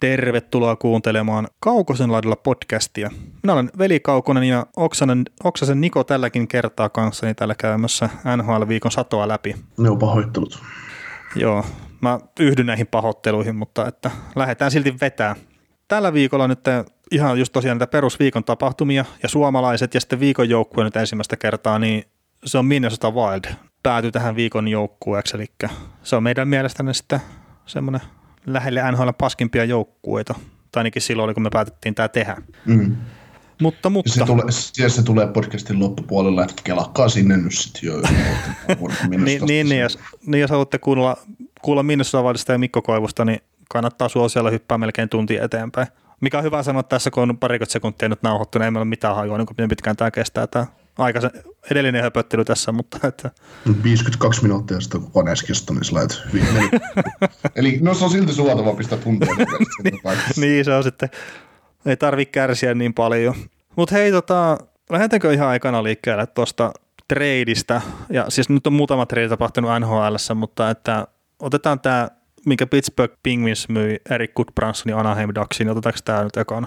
Tervetuloa kuuntelemaan Kaukosen laidalla podcastia. Minä olen Veli Kaukonen ja Oksanen, Oksasen Niko tälläkin kertaa kanssani täällä käymässä NHL-viikon satoa läpi. Ne on pahoittelut. Joo, mä yhdyn näihin pahoitteluihin, mutta että lähdetään silti vetää. Tällä viikolla nyt ihan just tosiaan näitä perusviikon tapahtumia ja suomalaiset ja sitten viikon joukkue nyt ensimmäistä kertaa, niin se on Minnesota Wild päätyi tähän viikon joukkueeksi, eli se on meidän mielestämme sitten semmoinen lähelle NHL paskimpia joukkueita, tai ainakin silloin, kun me päätettiin tämä tehdä. Mm. Mutta, mutta. Se tulee, se tulee podcastin loppupuolella, että kelakkaa sinne nyt sitten jo. niin, niin, niin, jos, niin, jos haluatte kuulla, kuulla Minnesota ja Mikko Koivusta, niin kannattaa suosiolla hyppää melkein tunti eteenpäin. Mikä on hyvä sanoa tässä, kun on parikymmentä sekuntia nyt nauhoittu, niin ei meillä ole mitään hajua, niin miten pitkään tämä kestää tämä aika edellinen höpöttely tässä, mutta että... 52 minuuttia sitten kun koneessa kestää, niin sillä hyvin Eli no se on silti suotava pistää tuntia. niin se on sitten, ei tarvi kärsiä niin paljon. Mutta hei, tota, lähdetäänkö ihan aikana liikkeelle tuosta treidistä, ja siis nyt on muutama treidi tapahtunut NHL, mutta että otetaan tämä, minkä Pittsburgh Penguins myi Erik Goodbransonin Anaheim Ducksiin, niin otetaanko tämä nyt ekana?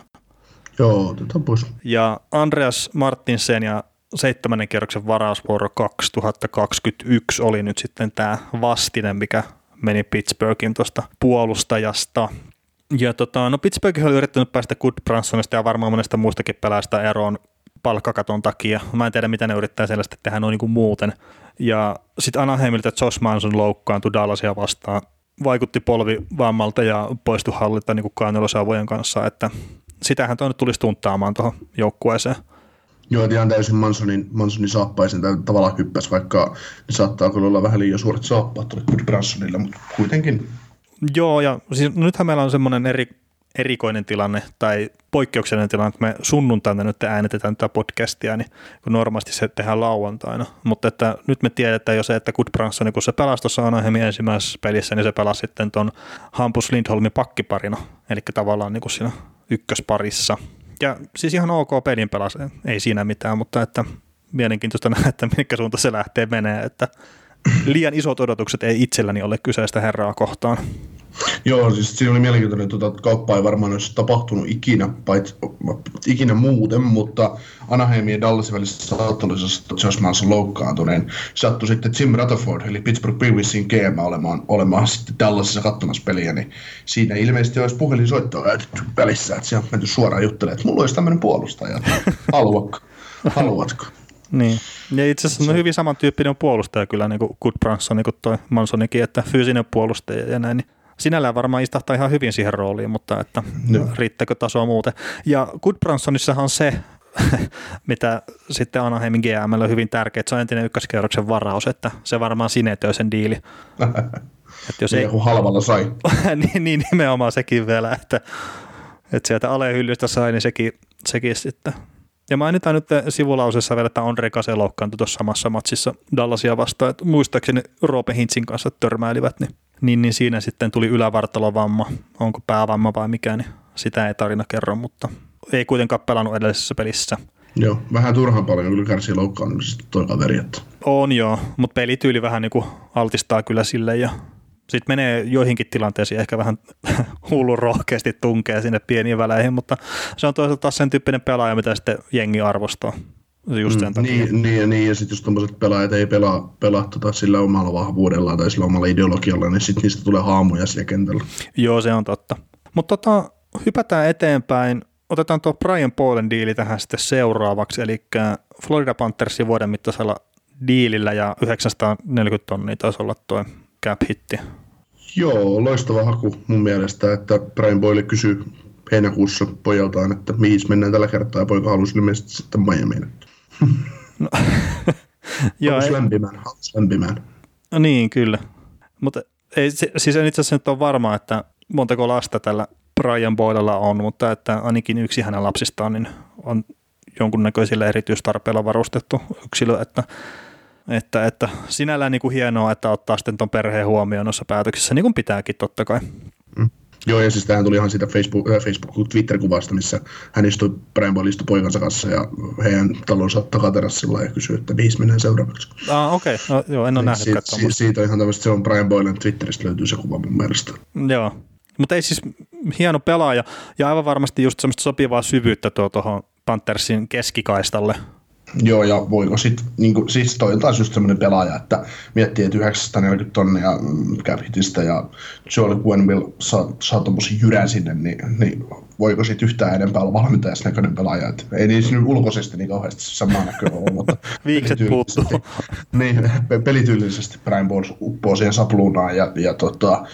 Joo, otetaan pois. Ja Andreas Martinsen ja seitsemännen kierroksen varausvuoro 2021 oli nyt sitten tämä vastine, mikä meni Pittsburghin tuosta puolustajasta. Ja tota, no Pittsburgh oli yrittänyt päästä Goodbransonista ja varmaan monesta muustakin pelaajasta eroon palkkakaton takia. Mä en tiedä, mitä ne yrittää sellaista tehdä noin niin muuten. Ja sitten Anaheimilta Josh Manson loukkaantui Dallasia vastaan. Vaikutti polvivammalta ja poistui hallitta niin kuin kanssa, että sitähän tuo nyt tulisi tunttaamaan tuohon joukkueeseen. Joo, ihan täysin Mansonin, Mansonin saappaisen tavallaan hyppäs, vaikka ne saattaa kyllä olla vähän liian suuret saappaat tuolle Good Bransonille, mutta kuitenkin. Joo, ja siis nythän meillä on semmoinen eri, erikoinen tilanne tai poikkeuksellinen tilanne, että me sunnuntaina nyt äänetetään tätä podcastia, niin kun normaalisti se tehdään lauantaina. Mutta että nyt me tiedetään jo se, että Good Branson, kun se pelasi tuossa Anaheimin ensimmäisessä pelissä, niin se pelasi sitten tuon Hampus Lindholmin pakkiparina, eli tavallaan niin kuin siinä ykkösparissa – ja siis ihan ok pelin pelas, ei siinä mitään, mutta että mielenkiintoista nähdä, että minkä suunta se lähtee menee, että liian isot odotukset ei itselläni ole kyseistä herraa kohtaan. Joo, siis siinä oli mielenkiintoinen, että tuota, kauppa ei varmaan olisi tapahtunut ikinä, paitsi, ikinä muuten, mutta Anaheimin ja Dallasin välisessä ottelussa Josh Manson loukkaantuneen sattui sitten Jim Rutherford, eli Pittsburgh Penguinsin GM olemaan, olemaan sitten Dallasissa katsomassa peliä, niin siinä ilmeisesti olisi puhelinsoittoa välissä, että siellä on menty suoraan juttelemaan, että mulla olisi tämmöinen puolustaja, haluatko? haluatko? Niin, ja itse asiassa on hyvin samantyyppinen puolustaja kyllä, niin kuin Goodbranson, niin kuin toi Mansonikin, että fyysinen puolustaja ja näin, niin sinällään varmaan istahtaa ihan hyvin siihen rooliin, mutta että no. riittääkö tasoa muuten. Ja Goodbransonissahan on se, mitä sitten Anaheimin GM on hyvin tärkeä, että se on entinen ykköskerroksen varaus, että se varmaan sinetöi sen diili. että jos ei, halvalla sai. niin, niin, nimenomaan sekin vielä, että, että sieltä alehyllystä sai, niin sekin, sekin sitten. Ja mainitaan nyt sivulausessa vielä, että Andre Kase loukkaantui tuossa samassa matsissa Dallasia vastaan, että muistaakseni Roope Hintsin kanssa törmäilivät, niin niin, niin siinä sitten tuli ylävartalovamma, onko päävamma vai mikä, niin sitä ei tarina kerro, mutta ei kuitenkaan pelannut edellisessä pelissä. Joo, vähän turhan paljon kyllä kärsii loukkaantumisesta tuo kaveri. Että. On joo, mutta pelityyli vähän niin kuin altistaa kyllä sille ja sitten menee joihinkin tilanteisiin ehkä vähän hullun rohkeasti tunkee sinne pieniin väleihin, mutta se on toisaalta taas sen tyyppinen pelaaja, mitä sitten jengi arvostaa. Just mm, niin, niin, ja niin, ja sitten jos tuommoiset pelaajat ei pelaa, pelaa tota sillä omalla vahvuudellaan tai sillä omalla ideologialla, niin sitten niistä tulee haamuja siellä kentällä. Joo, se on totta. Mutta tota, hypätään eteenpäin. Otetaan tuo Brian Polen diili tähän sitten seuraavaksi, eli Florida Panthersin vuoden mittaisella diilillä ja 940 tonnia taisi olla tuo cap-hitti. Joo, loistava haku mun mielestä, että Brian Boyle kysyy heinäkuussa pojaltaan, että mihin mennään tällä kertaa, ja poika halusi ilmeisesti sitten Miamiin. No, joo, ei... lämpimään, lämpimään. No niin, kyllä. Mutta ei, siis en itse asiassa nyt ole varma, että montako lasta tällä Brian Boylella on, mutta että ainakin yksi hänen lapsistaan niin on jonkunnäköisillä erityistarpeilla varustettu yksilö, että, että, että sinällään niin kuin hienoa, että ottaa sitten tuon perheen huomioon noissa päätöksissä, niin kuin pitääkin totta kai. Joo, ja siis tähän tuli ihan siitä Facebook, äh, Facebook Twitter-kuvasta, missä hän istui, Brian Boyle istui poikansa kanssa ja heidän talonsa takaterassilla ja kysyi, että mihin mennään seuraavaksi. Ah, okei. Okay. No, joo, en ole niin, nähnyt siitä, siitä, siitä on ihan tämmöistä, se on Brian Boylen Twitteristä löytyy se kuva mun mielestä. Joo, mutta ei siis hieno pelaaja ja aivan varmasti just semmoista sopivaa syvyyttä tuo tuohon Panthersin keskikaistalle. Joo, ja voiko sitten, niin siis toi on taas just semmoinen pelaaja, että miettii, että 940 tonnia cap hitistä ja Joel Gwenville saa, saa tommosen jyrän sinne, niin, niin voiko sitten yhtään enempää olla valmentajas näköinen pelaaja. Et ei niissä nyt ulkoisesti niin kauheasti samaa näköinen ole, mutta Viikset puuttuu. niin, pelityylisesti Brian Balls uppoo siihen sapluunaan ja, ja tota,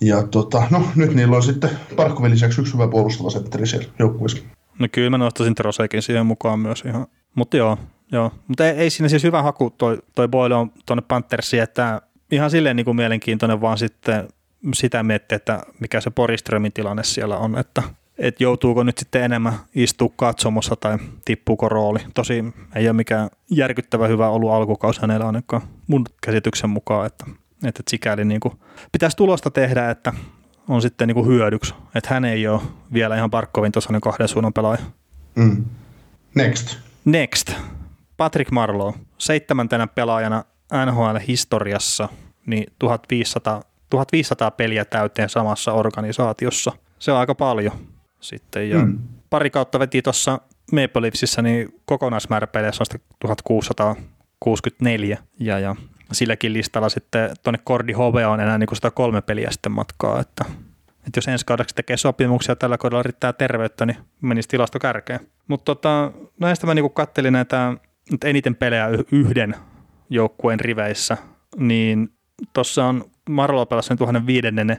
ja tota, no nyt niillä on sitten Parkkovin lisäksi yksi hyvä puolustava sentteri siellä joukkueessa. No kyllä mä nostaisin Trosekin siihen mukaan myös ihan. Mutta joo, joo. Mutta ei, ei, siinä siis hyvä haku toi, toi Boyle on tuonne Panthersiin, että ihan silleen niin kuin mielenkiintoinen vaan sitten sitä miettiä, että mikä se Poriströmin tilanne siellä on, että että joutuuko nyt sitten enemmän istua katsomossa tai tippuuko rooli. Tosi ei ole mikään järkyttävä hyvä ollut alkukausi hänellä ainakaan mun käsityksen mukaan, että, että sikäli niin kuin pitäisi tulosta tehdä, että on sitten niin kuin hyödyksi, että hän ei ole vielä ihan Barkovin tasoinen kahden suunnan pelaaja. Mm. Next. Next. Patrick Marlowe, seitsemäntenä pelaajana NHL-historiassa, niin 1500, 1500 peliä täyteen samassa organisaatiossa. Se on aika paljon sitten. Ja mm. Pari kautta veti tuossa Maple Leafsissä, niin kokonaismäärä peleissä on 1664. Ja, ja silläkin listalla sitten tuonne Cordi Hove on enää niin kuin 103 peliä sitten matkaa, että, että jos ensi kaudeksi tekee sopimuksia tällä kaudella riittää terveyttä, niin menisi tilasto kärkeen. Mutta tota, näistä mä niin kattelin näitä eniten pelejä yhden joukkueen riveissä, niin tuossa on Marlo pelasi sen 1500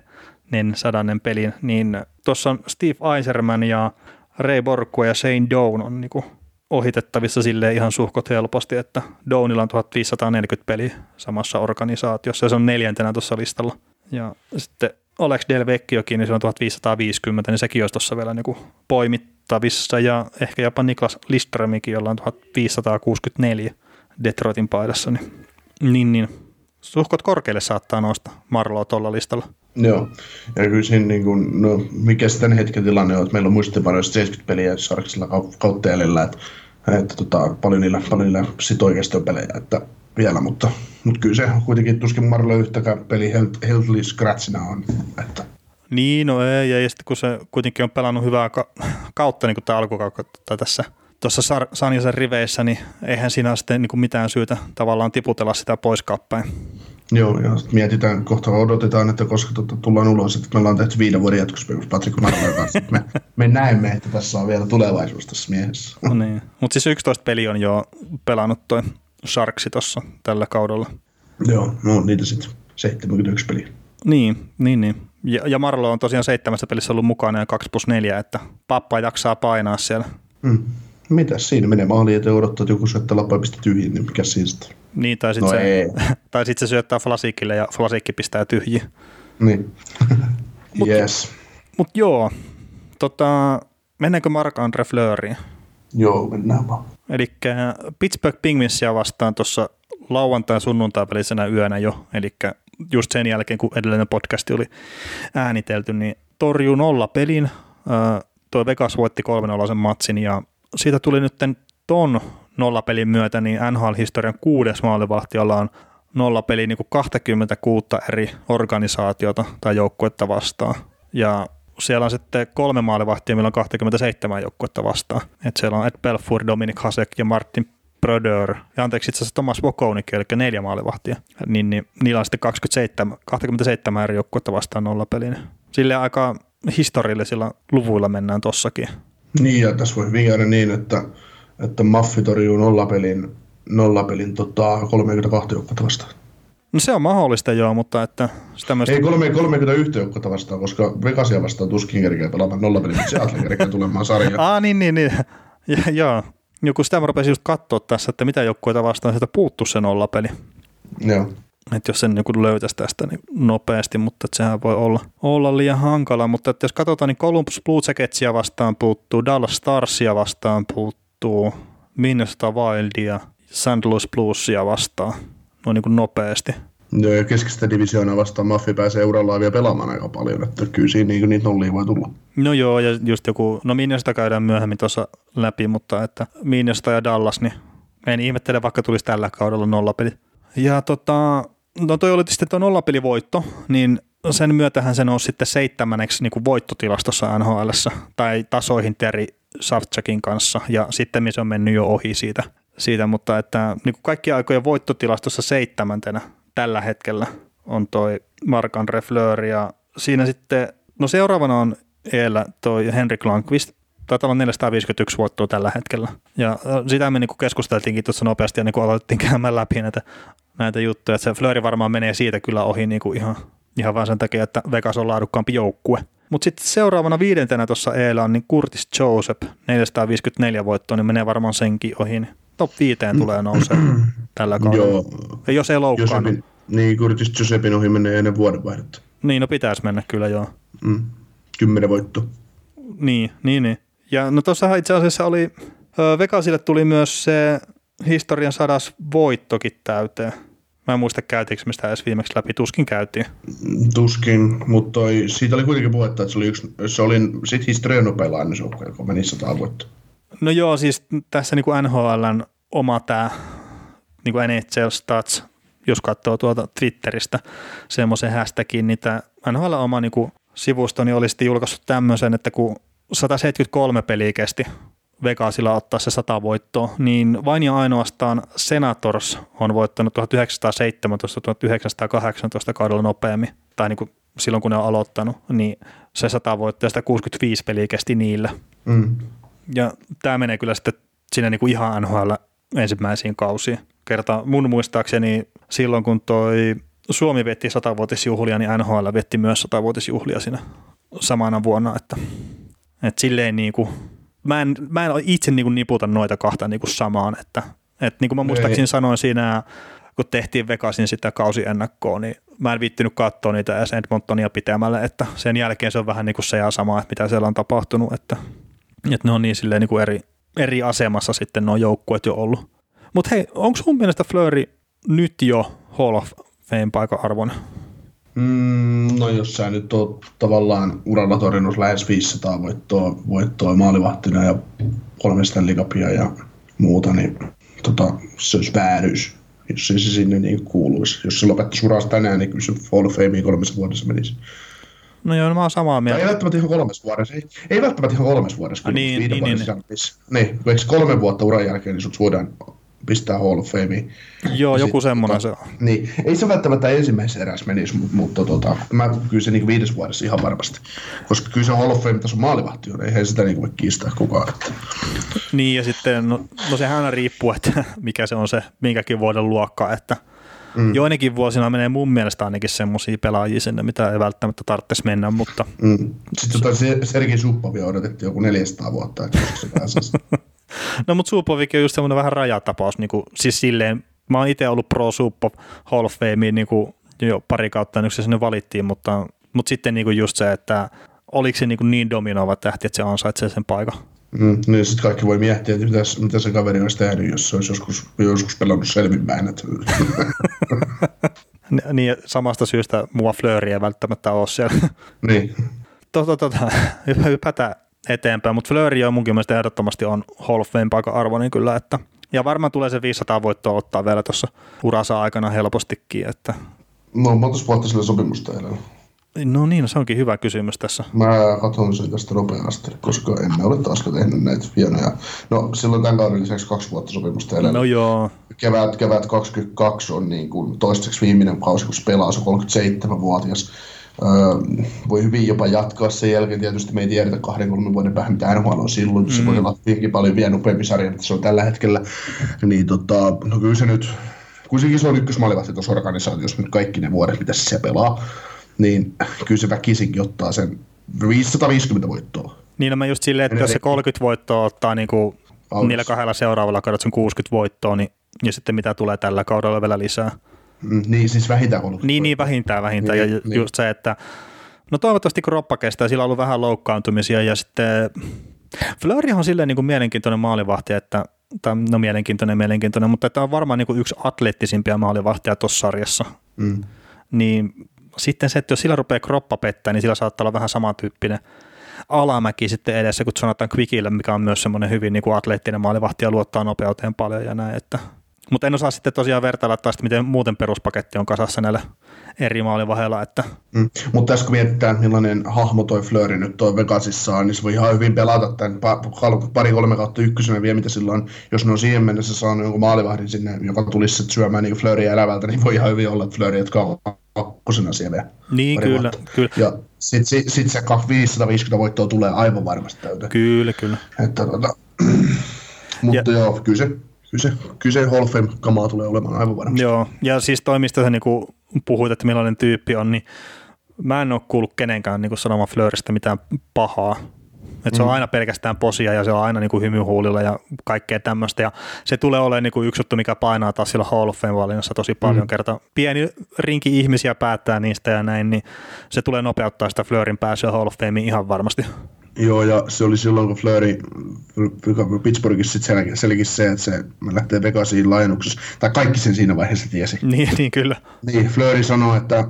niin sadannen pelin, niin tuossa on Steve Eiserman ja Ray Borkku ja Shane Down on niinku ohitettavissa sille ihan suhkot helposti, että Downilla on 1540 peliä samassa organisaatiossa ja se on neljäntenä tuossa listalla. Ja sitten Alex Del Vecchiokin, niin se on 1550, niin sekin olisi tuossa vielä niinku poimittavissa. Ja ehkä jopa Niklas Liströmikin, jolla on 1564 Detroitin paidassa, niin, niin, niin. Suhkot korkealle saattaa nousta Marloa tuolla listalla. Joo, ja kyllä siinä niin kuin, no, mikä sitten hetken tilanne on, että meillä on muistiinpanoissa 70 peliä Sarksilla kautta jäljellä, että, että tota, paljon niillä, paljon niillä sit oikeasti on pelejä, että vielä, mutta, mutta kyllä se kuitenkin tuskin Marlo yhtäkään peli healthily scratchina on, että niin, no ei, ja sitten kun se kuitenkin on pelannut hyvää ka- kautta niin kuin tämä alkukautta tässä tuossa Sar- Sanjasen riveissä, niin eihän siinä ole sitten niin kuin mitään syytä tavallaan tiputella sitä pois kappäin. Joo, ja mietitään, kohta odotetaan, että koska tuota, tullaan ulos, että me ollaan tehty viiden vuoden jatkosopimus Patrick Marlowe kanssa. Me, me näemme, että tässä on vielä tulevaisuus tässä miehessä. No niin, mutta siis 11 peli on jo pelannut toi Sharksi tuossa tällä kaudella. Joo, no niitä sitten 71 peliä. Niin, niin, niin. Ja, ja Marlo on tosiaan seitsemässä pelissä ollut mukana ja 2 plus 4, että pappa jaksaa painaa siellä. Mm. Mitäs siinä menee maaliin, että odottaa, että joku syöttää lapaa pistä tyhjiin, niin mikä siinä sitten? Niin, tai sitten no se, tai sit se syöttää Flasikille ja Flasikki pistää tyhjiin. Niin. mut, yes. Mut joo, tota, mennäänkö Mark-Andre Fleuriin? Joo, mennään vaan. Eli Pittsburgh Penguinsia vastaan tuossa lauantai sunnuntai välisenä yönä jo, eli just sen jälkeen, kun edellinen podcasti oli äänitelty, niin torjuu nolla pelin. Tuo Vegas voitti 3 sen matsin ja siitä tuli nyt ton nollapelin myötä niin NHL-historian kuudes maalivahti, jolla on nollapeli niin kuin 26 eri organisaatiota tai joukkuetta vastaan. Ja siellä on sitten kolme maalivahtia, millä on 27 joukkuetta vastaan. Et siellä on Ed Belfour, Dominic Hasek ja Martin Brodeur, ja anteeksi itse asiassa Thomas Vokonik, eli neljä maalivahtia, niin, niin niillä on sitten 27, 27 eri joukkuetta vastaan nollapelin. Sille aika historiallisilla luvuilla mennään tossakin. Niin, ja tässä voi hyvin niin, että, että Maffi torjuu nollapelin, nollapelin tota, 32 joukkuetta vastaan. No se on mahdollista joo, mutta että sitä myös... Ei 31 joukkuetta vastaan, koska Vegasia vastaan tuskin kerkeä pelaamaan nollapelin, mutta Seattle kerkeä tulemaan sarjaan. Ah, niin, niin, niin. Ja, joo. Joku sitä mä rupesin just katsoa tässä, että mitä joukkueita vastaan sieltä puuttu se nollapeli. Joo. Että jos sen niin löytäisi tästä niin nopeasti, mutta että sehän voi olla, olla liian hankala. Mutta että jos katsotaan, niin Columbus Blue Jacketsia vastaan puuttuu, Dallas Starsia vastaan puuttuu, Minnesota Wildia, St. Louis Bluesia vastaan, noin niin kuin nopeasti. Joo, ja keskistä divisioonaa vastaan Maffi pääsee urallaan vielä pelaamaan aika paljon, että kyllä siinä niin, niitä nollia voi tulla. No joo, ja just joku, no Minnesota käydään myöhemmin tuossa läpi, mutta että Minnesota ja Dallas, niin en ihmettele, vaikka tulisi tällä kaudella nollapeli. Ja tota, no toi oli sitten tuo nollapelivoitto, niin sen myötähän se nousi sitten seitsemänneksi niin kuin voittotilastossa nhl tai tasoihin Terry Savchakin kanssa, ja sitten se on mennyt jo ohi siitä, siitä mutta että niin kuin kaikki aikojen voittotilastossa seitsemäntenä tällä hetkellä on toi Mark-Andre Fleur, ja siinä sitten, no seuraavana on eellä toi Henrik Lankvist, taitaa olla 451 voittoa tällä hetkellä. Ja sitä me niin keskusteltiinkin tuossa nopeasti ja niin aloitettiin käymään läpi näitä, näitä juttuja. Että se Flöri varmaan menee siitä kyllä ohi niin kuin ihan, ihan vaan sen takia, että Vegas on laadukkaampi joukkue. Mutta sitten seuraavana viidentenä tuossa Eellä on niin Curtis Joseph, 454 voittoa, niin menee varmaan senkin ohi. Niin top viiteen tulee nousee tällä kaudella. Joo. Ja jos ei loukkaannut. Niin, Curtis Josephin ohi menee ennen vuodenvaihdetta. Niin, no pitäisi mennä kyllä, joo. Mm. Kymmenen voittoa. Niin, niin, niin. Ja no tuossahan itse asiassa oli, Vegasille tuli myös se historian sadas voittokin täyteen. Mä en muista käytiinkö me sitä edes viimeksi läpi, tuskin käytiin. Tuskin, mutta toi, siitä oli kuitenkin puhetta, että se oli, yksi, se oli sit historian nopein lainasjoukko, joka meni sata voittoa. No joo, siis tässä niin kuin NHLn oma tämä niin kuin NHL Stats, jos katsoo tuolta Twitteristä semmoisen hashtagin, niin tämä NHL oma niin kuin sivusto niin oli sitten julkaissut tämmöisen, että kun 173 peliä kesti Vegasilla ottaa se 100 voittoa, niin vain ja ainoastaan Senators on voittanut 1917-1918 kaudella nopeammin, tai niin kuin silloin kun ne on aloittanut, niin se 100 voittoa ja 165 peliä kesti niillä. Mm. Ja tämä menee kyllä sitten sinne niin kuin ihan NHL ensimmäisiin kausiin. Kerta mun muistaakseni silloin, kun toi Suomi vietti 100-vuotisjuhlia, niin NHL vietti myös 100-vuotisjuhlia siinä samana vuonna, että et silleen niin kuin, mä en, mä en itse niin kuin niputa noita kahta niin kuin samaan, että et niin kuin mä muistaakseni Ei. sanoin siinä, kun tehtiin Vegasin sitä kausiennakkoa, niin mä en viittinyt katsoa niitä edes Edmontonia pitämällä, että sen jälkeen se on vähän niin kuin se ja sama, että mitä siellä on tapahtunut, että, että ne on niin silleen niin kuin eri, eri asemassa sitten nuo joukkueet jo ollut. Mutta hei, onko sun mielestä Flöri nyt jo Hall of Fame paikan arvon? Mm, no jos sä nyt oot tavallaan uralla torjunut lähes 500 voittoa, voittoa maalivahtina ja kolmesta ligapia ja muuta, niin tota, se olisi vääryys, jos se sinne niin kuuluisi. Jos se lopettaisi urasta tänään, niin kyllä se Fall of Fameen kolmessa vuodessa menisi. No joo, no mä oon samaa mieltä. Tai ei välttämättä ihan kolmes vuodessa. Ei, ei välttämättä ihan kolmes vuodessa. Kyllä, niin, niin, niin, niin. niin. Eikö kolme vuotta uran jälkeen, niin sut voidaan pistää Hall of Fameen. Joo, joku semmoinen tota, se on. Niin, ei se välttämättä ensimmäisessä erässä menisi, mutta, mutta tota, mä, kyllä se niin viides vuodessa ihan varmasti. Koska kyllä se Hall of Fame taso maalivahti on, eihän sitä niin voi kiistää kukaan. Niin, ja sitten, no, no sehän aina riippuu, että mikä se on se minkäkin vuoden luokka, että Mm. Joinakin vuosina menee mun mielestä ainakin semmoisia pelaajia sinne, mitä ei välttämättä tarvitsisi mennä, mutta... Mm. Sitten tota Sergei Suppovia odotettiin joku 400 vuotta, että se no mutta Supovikin on just semmoinen vähän rajatapaus, niin kuin, siis silleen, mä oon itse ollut pro Suppo Hall of Fame niin kuin jo pari kautta ennen kuin se sinne valittiin, mutta, mutta sitten niin kuin just se, että oliko se niin, kuin niin dominoiva tähti, että se ansaitsee sen paikan. Mm, niin sitten kaikki voi miettiä, että mitä, mitä se kaveri olisi tehnyt, jos se olisi joskus, joskus pelannut selvinpäin. Niin, samasta syystä mua Flööriä ei välttämättä ole siellä. niin. Tota, tota, hypätään eteenpäin, mutta Fleury on munkin mielestä ehdottomasti on Hall of Fame paikan arvo, niin kyllä, että ja varmaan tulee se 500 voittoa ottaa vielä tuossa urasa aikana helpostikin. Että... No, monta vuotta sillä sopimusta edellä? No niin, no se onkin hyvä kysymys tässä. Mä katson sen tästä nopeasti, koska en ole taas tehnyt näitä hienoja. No silloin tämän kauden lisäksi kaksi vuotta sopimusta edellä. No joo. Kevät, kevät 22 on niin kuin toistaiseksi viimeinen kausi, kun se pelaa, se on 37-vuotias. Öö, voi hyvin jopa jatkaa sen jälkeen. Tietysti me ei tiedetä kahden kolmen vuoden päähän, mitä NHL on silloin. Mm. Se voi olla hyvinkin paljon vielä nopeampi sarja, mitä se on tällä hetkellä. Niin tota, no kyllä se nyt, kuitenkin se on ykkösmaalivahti tuossa organisaatiossa nyt kaikki ne vuodet, mitä se siellä pelaa, niin kyllä se väkisinkin ottaa sen 550 voittoa. Niin, no mä just silleen, että jos se 30 voittoa ottaa niin kuin niillä kahdella seuraavalla kaudella sen 60 voittoa, niin ja sitten mitä tulee tällä kaudella vielä lisää. Mm, niin, siis vähintään 30 Niin, niin vähintään, vähintään. Niin, ja niin. just se, että no toivottavasti kroppa kestää, sillä on ollut vähän loukkaantumisia ja sitten Fleury on silleen niin kuin mielenkiintoinen maalivahti, että tai no mielenkiintoinen, mielenkiintoinen, mutta tämä on varmaan niin kuin yksi atleettisimpia maalivahtia tuossa sarjassa. Mm. Niin sitten se, että jos sillä rupeaa kroppa pettää, niin sillä saattaa olla vähän samantyyppinen alamäki sitten edessä, kun sanotaan Quickille, mikä on myös semmoinen hyvin niin kuin atleettinen maalivahti ja luottaa nopeuteen paljon ja näin, että Mutta en osaa sitten tosiaan vertailla taas, miten muuten peruspaketti on kasassa näillä eri maalivahdeilla. Että... Mm. Mutta tässä kun mietitään, millainen hahmo toi Flöri nyt toi Vegasissa on, niin se voi ihan hyvin pelata tämän pari-kolme kautta ykkösenä vielä, mitä silloin, jos ne on siihen mennessä saanut jonkun maalivahdin sinne, joka tulisi syömään niin Flöriä elävältä, niin voi ihan hyvin olla, että Flöri jatkaa kakkosena siellä. Niin, kyllä, kyllä. Ja sitten sit, sit se 550 voittoa tulee aivan varmasti täyteen. Kyllä, kyllä. Että, tota, mutta ja, joo, kyllä se, kyllä se, kyllä se Hall Fame-kamaa tulee olemaan aivan varmasti. Joo, ja siis toimista sä niinku puhuit, että millainen tyyppi on, niin mä en ole kuullut kenenkään niin sanomaan Flöristä mitään pahaa. Et se on mm. aina pelkästään posia ja se on aina niin kuin hymyhuulilla ja kaikkea tämmöistä. Ja se tulee olemaan niin kuin yksi juttu, mikä painaa taas sillä Hall of Fame-valinnassa tosi paljon mm. kertaa. Pieni rinki ihmisiä päättää niistä ja näin, niin se tulee nopeuttaa sitä Flörin pääsyä Hall of Fameen ihan varmasti. Joo, ja se oli silloin, kun Fleury Pittsburghissa sitten selkisi se, että se lähtee Vegasiin laajennuksessa, tai kaikki sen siinä vaiheessa tiesi. Niin, niin kyllä. Niin, Fleury sanoi, että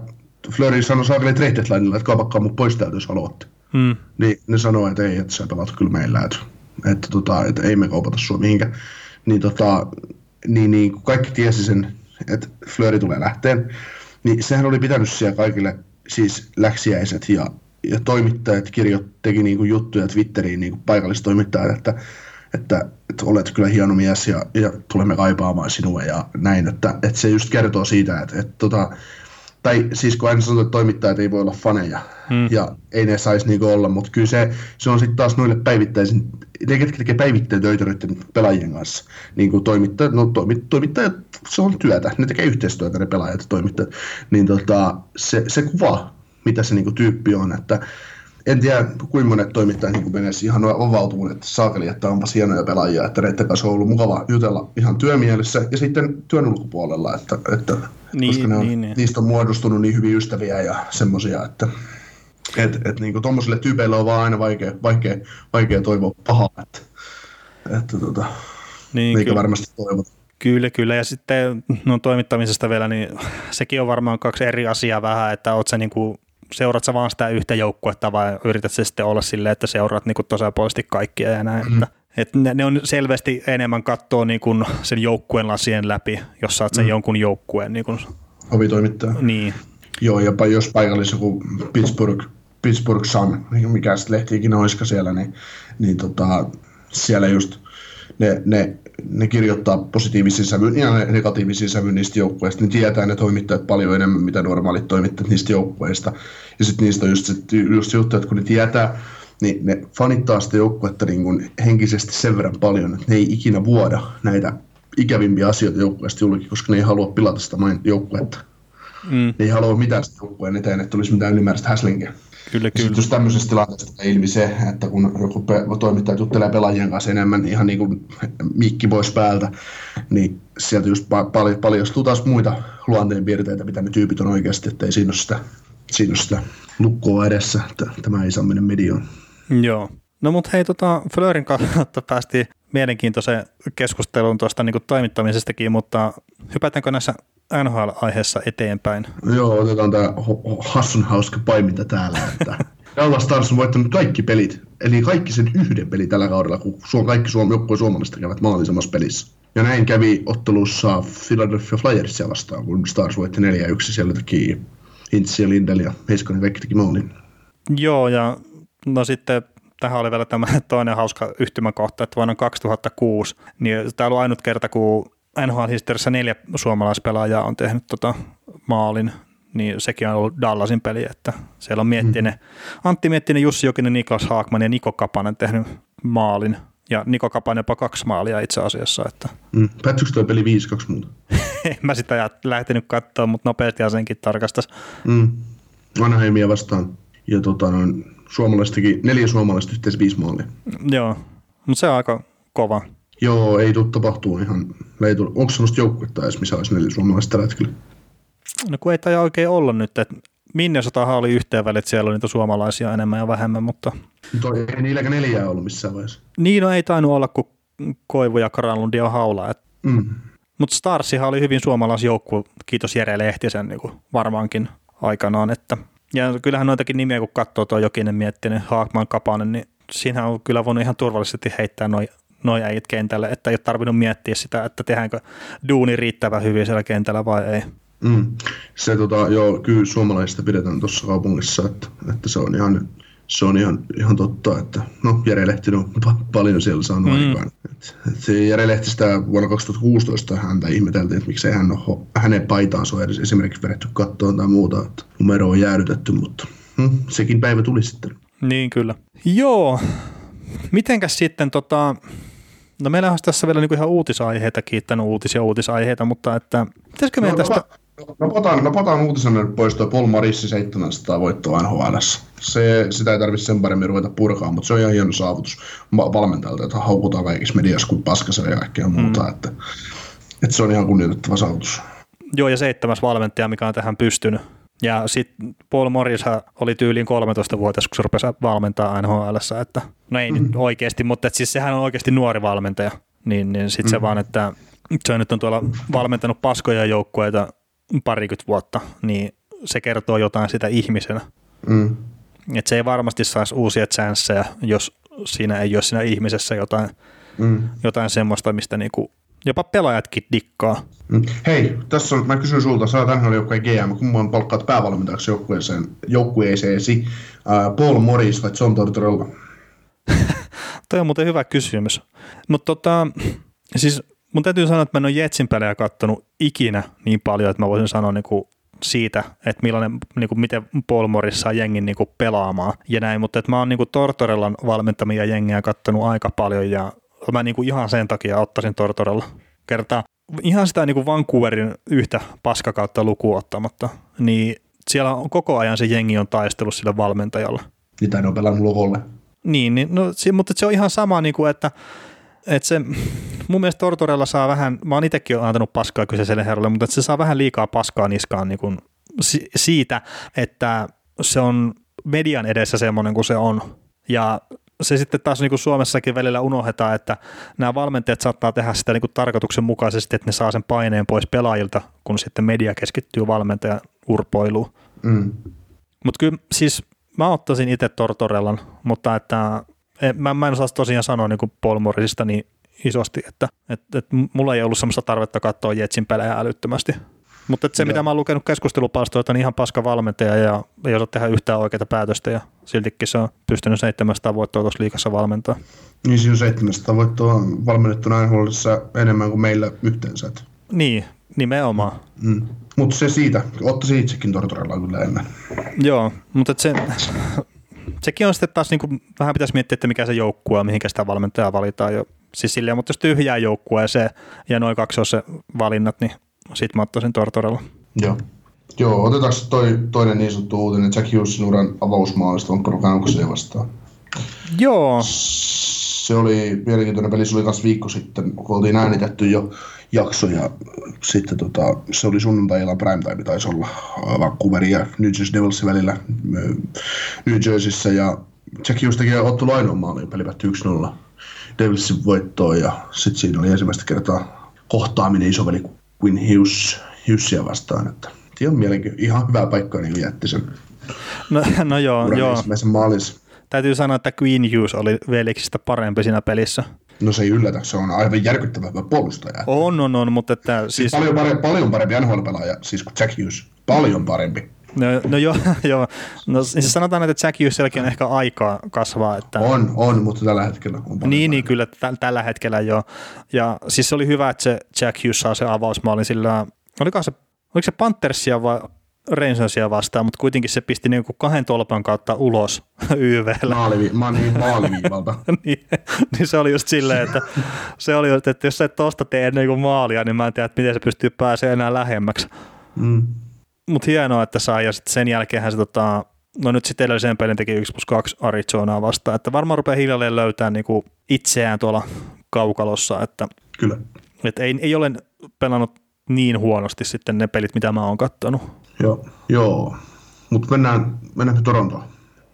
Fleury sanoi saakeli trade deadlineilla, että kaupakkaa mut pois täältä, jos haluatte. Mm. Niin ne sanoi, että ei, että sä pelaat kyllä meillä, että, että, tota, että ei me kaupata sua mihinkään. Niin, tota, niin, niin kun kaikki tiesi sen, että Fleury tulee lähteen, niin sehän oli pitänyt siellä kaikille siis läksiäiset ja ja toimittajat kirjoit, teki niin kuin juttuja Twitteriin, niin kuin paikallistoimittajat, että, että, että olet kyllä hieno mies ja, ja tulemme kaipaamaan sinua ja näin, että, että se just kertoo siitä, että, että tota, tai siis kun aina sanotaan, että toimittajat ei voi olla faneja hmm. ja ei ne saisi niinku olla, mutta kyllä se, se on sitten taas noille päivittäisin, ne ketkä tekee päivittäin töitä pelaajien kanssa, niin kuin toimittajat, no toimit, toimittajat, se on työtä, ne tekee yhteistyötä ne pelaajat ja toimittajat, niin tota, se, se kuva mitä se niin tyyppi on. Että en tiedä, kuinka monet toimittajat niin menee ihan avautumaan, että saakeli, että onpa hienoja pelaajia, että näiden kanssa on ollut mukava jutella ihan työmielessä ja sitten työn ulkopuolella, että, että niin, koska ne on, niin, niin. niistä on muodostunut niin hyviä ystäviä ja semmoisia, että et, et, niin tuommoisille tyypeille on vaan aina vaikea, vaikea, vaikea toivoa pahaa, että, että tota, niin, kyllä. varmasti toivota. Kyllä, kyllä. Ja sitten no, toimittamisesta vielä, niin sekin on varmaan kaksi eri asiaa vähän, että oot sä niin kuin seuraat sä vaan sitä yhtä joukkuetta vai yrität sä sitten olla silleen, että seuraat niin kuin tasapuolisesti kaikkia ja näin. Mm. Että, että ne, ne, on selvästi enemmän katsoa niin kuin sen joukkueen lasien läpi, jos saat sen mm. jonkun joukkueen. Niin kuin, Ovitoimittaja. Niin. Joo, ja jos paikallis joku Pittsburgh, Pittsburgh Sun, mikä sitten lehti ikinä oiska siellä, niin, niin tota, siellä just ne, ne, ne kirjoittaa positiivisia sävyyn ja negatiivisia sävyyn niistä joukkueista, niin tietää ne toimittajat paljon enemmän, mitä normaalit toimittajat niistä joukkueista. Ja sitten niistä on just, just juttu, että kun ne tietää, niin ne fanittaa sitä joukkuetta niin kuin henkisesti sen verran paljon, että ne ei ikinä vuoda näitä ikävimpiä asioita joukkueesta julki, koska ne ei halua pilata sitä joukkuetta. Mm. Ne ei halua mitään sitä joukkueen eteen, että tulisi mitään ylimääräistä häslinkiä. Kyllä, kyllä. Sitten jos tämmöisessä tilanteessa tulee ilmi se, että kun joku pe- toimittaja juttelee pelaajien kanssa enemmän niin ihan niin kuin mikki pois päältä, niin sieltä just pa- pal- paljastuu taas muita luonteenpiirteitä, mitä ne tyypit on oikeasti, että ei siinä ole sitä, siinä ole sitä lukkoa edessä, että tämä ei saa mennä medioon. Joo. No mutta hei, tota, Flörin kautta päästiin mielenkiintoiseen keskusteluun tuosta niin toimittamisestakin, mutta hypätäänkö näissä NHL-aiheessa eteenpäin? Joo, otetaan tämä hassun hauska paiminta täällä, että Dallas Stars on voittanut kaikki pelit, eli kaikki sen yhden peli tällä kaudella, kun suom, kaikki suom, joukkueen suomalaisista kävät maalin samassa pelissä. Ja näin kävi ottelussa Philadelphia Flyersia vastaan, kun Stars voitti 4-1, siellä teki Hintz ja Lindell ja Heiskanen kaikki teki maalin. Joo, ja no sitten tähän oli vielä tämä toinen hauska yhtymäkohta, että vuonna 2006, niin tämä oli ainut kerta, kun NHL-historiassa neljä suomalaispelaajaa on tehnyt tota maalin, niin sekin on ollut Dallasin peli, että siellä on Miettinen, mm. Antti Miettinen, Jussi Jokinen, Niklas Haakman ja Niko Kapanen tehnyt maalin, ja Niko Kapanen jopa kaksi maalia itse asiassa. Että. Mm. Päättyykö tuo peli 5-2 muuta? en mä sitä lähtenyt katsoa, mutta nopeasti senkin tarkastas. Mm. Anaheimia vastaan. Ja tota, noin, suomalaistakin, neljä suomalaista yhteensä viisi maalia. Joo, mutta se on aika kova. Joo, ei tule tapahtuu ihan, ei tule. Onko sellaista joukkuetta edes, missä olisi neljä suomalaista tällä hetkellä? No kun ei tämä oikein olla nyt, että Minnesotahan oli yhteen välit, siellä oli niitä suomalaisia enemmän ja vähemmän, mutta... Toi, ei niilläkään neljää ollut missään vaiheessa. Niin, no ei tainnut olla kuin Koivu ja Karanlundi ja Haula. Et... Mm. Mutta Starsihan oli hyvin suomalaisjoukkue, kiitos Jere Lehtisen niin varmaankin aikanaan. Että... Ja kyllähän noitakin nimiä, kun katsoo tuo Jokinen Miettinen, Haakman Kapanen, niin siinä on kyllä voinut ihan turvallisesti heittää noin noin äijät kentälle, että ei ole tarvinnut miettiä sitä, että tehdäänkö duuni riittävän hyvin siellä kentällä vai ei. Mm. Se tota, joo, kyllä suomalaisista pidetään tuossa kaupungissa, että, että se on ihan se on ihan, ihan totta, että no Jere Lehtinen on pa- paljon siellä saanut mm. aikaan. Et, et Jere Lehtistä vuonna 2016 häntä ihmeteltiin, että miksei hän ole, hänen paitaansa on edes esimerkiksi vedetty kattoon tai muuta, että numero on jäädytetty, mutta hm, sekin päivä tuli sitten. Niin kyllä. Joo, mitenkäs sitten tota, no meillä on tässä vielä niinku ihan uutisaiheita, kiittänyt uutisia uutisaiheita, mutta että pitäisikö meidän no, tästä... Napataan, napataan uutisena pois tuo Paul Marissi 700 voittoa NHL. Se, sitä ei tarvitse sen paremmin ruveta purkaa, mutta se on ihan hieno saavutus valmentajalta, että haukutaan kaikissa mediassa kuin paskasella ja kaikkea muuta. Mm. Että, että, se on ihan kunnioitettava saavutus. Joo, ja seitsemäs valmentaja, mikä on tähän pystynyt. Ja sitten Paul Morris oli tyyliin 13-vuotias, kun se rupesi valmentaa NHL, että no ei mm-hmm. nyt oikeasti, mutta siis sehän on oikeasti nuori valmentaja. Niin, niin sitten mm-hmm. se vaan, että se nyt on tuolla valmentanut paskoja joukkueita parikymmentä vuotta, niin se kertoo jotain sitä ihmisenä. Mm. Et se ei varmasti saisi uusia chanceja, jos siinä ei ole siinä ihmisessä jotain, mm. jotain semmoista, mistä niinku jopa pelaajatkin dikkaa. Mm. Hei, tässä on, mä kysyn sulta, sä oot joukkueen GM, kumman palkkaat päävalmentajaksi joukkueeseen, joukkueeseesi, uh, Paul Morris vai John Tortorella? Toi on muuten hyvä kysymys. Mutta tota, siis mun täytyy sanoa, että mä en ole Jetsin pelejä kattonut ikinä niin paljon, että mä voisin sanoa niinku siitä, että millainen, niinku, miten Paul Morris saa jengin niinku pelaamaan ja näin, mutta että mä oon niinku Tortorellan valmentamia jengiä kattonut aika paljon ja mä niinku ihan sen takia ottaisin Tortorella kertaa ihan sitä niinku Vancouverin yhtä paskakautta lukuun ottamatta, niin siellä on koko ajan se jengi on taistellut sille valmentajalle. Niin tai ne on pelannut logolle. Niin, niin no, mutta se on ihan sama, niin kuin, että, että se, mun mielestä Tortorella saa vähän, mä oon itsekin antanut paskaa kyseiselle herralle, mutta se saa vähän liikaa paskaa niskaan niin kuin siitä, että se on median edessä semmoinen kuin se on. Ja se sitten taas niin kuin Suomessakin välillä unohdetaan, että nämä valmentajat saattaa tehdä sitä niin kuin tarkoituksenmukaisesti, että ne saa sen paineen pois pelaajilta, kun sitten media keskittyy valmentajan urpoiluun. Mm. Mutta kyllä siis mä ottaisin itse Tortorellan, mutta että mä, mä en osaa tosiaan sanoa niin Paul Morrisista niin isosti, että, että, että mulla ei ollut sellaista tarvetta katsoa Jetsin pelejä älyttömästi. Mutta se, Joo. mitä mä oon lukenut keskustelupalstoilta, niin ihan paska valmentaja ja ei osaa tehdä yhtään oikeita päätöstä ja siltikin se on pystynyt 700 voittoa tuossa liikassa valmentaa. Niin siinä on 700 voittoa valmennettu näin enemmän kuin meillä yhteensä. Niin, nimenomaan. Mm. Mutta se siitä, ottaisin itsekin Tortorella kyllä ennen. Joo, mutta se, sekin on sitten taas, niin kuin, vähän pitäisi miettiä, että mikä se joukkue on, mihinkä sitä valmentajaa valitaan jo. Siis silleen, mutta jos tyhjää joukkueeseen ja noin kaksi on se valinnat, niin sit mä ottaisin Tortorella. Joo. Joo, otetaanko toi, toinen niin sanottu uutinen, Jack Hughesin uran avausmaalista Vancouver Canucksia vastaan? Joo. Se oli mielenkiintoinen peli, se oli myös viikko sitten, kun oltiin äänitetty jo jakso ja sitten tota, se oli sunnuntai-illan primetime taisi olla Vancouverin ja New Jersey Devilsin välillä New Jerseyssä ja Jack Hughes teki ottelu ainoa maali ja peli päättyi 1-0 Devilsin voittoon ja sitten siinä oli ensimmäistä kertaa kohtaaminen isoveli Quinn Hughes, Hughesia vastaan, että on mielenkiintoinen, ihan hyvä paikka niin jätti sen No, no joo, joo. maalis. Täytyy sanoa, että Queen Hughes oli veliksistä parempi siinä pelissä. No se ei yllätä, se on aivan järkyttävä hyvä puolustaja. On, on, on, mutta että... Siis, siis paljon, parempi, paljon parempi NHL-pelaaja, siis kuin Jack Hughes. Paljon parempi. No, no joo, joo. No, siis sanotaan, että Jack Hugheselläkin on ehkä aikaa kasvaa. Että... On, on, mutta tällä hetkellä on Niin, niin kyllä, t- tällä hetkellä joo. Ja siis se oli hyvä, että se Jack Hughes saa se avausmaalin, sillä oliko se, oliko se Panthersia vai Rangersia vastaan, mutta kuitenkin se pisti niin kuin kahden tolpan kautta ulos YVllä. Maalivi, ma, niin, maaliviivalta. niin, niin, se oli just silleen, että se oli just, että jos sä et tosta tee niin kuin maalia, niin mä en tiedä, että miten se pystyy pääsemään enää lähemmäksi. Mm. Mutta hienoa, että sai, ja sitten sen jälkeen se tota, no nyt sitten edellisen pelin teki 1 plus 2 Arizonaa vastaan, että varmaan rupeaa hiljalleen löytää niinku itseään tuolla kaukalossa, että Kyllä. Et ei, ei ole pelannut niin huonosti sitten ne pelit, mitä mä oon kattonut. Joo, joo. mutta mennään, mennään Torontoon.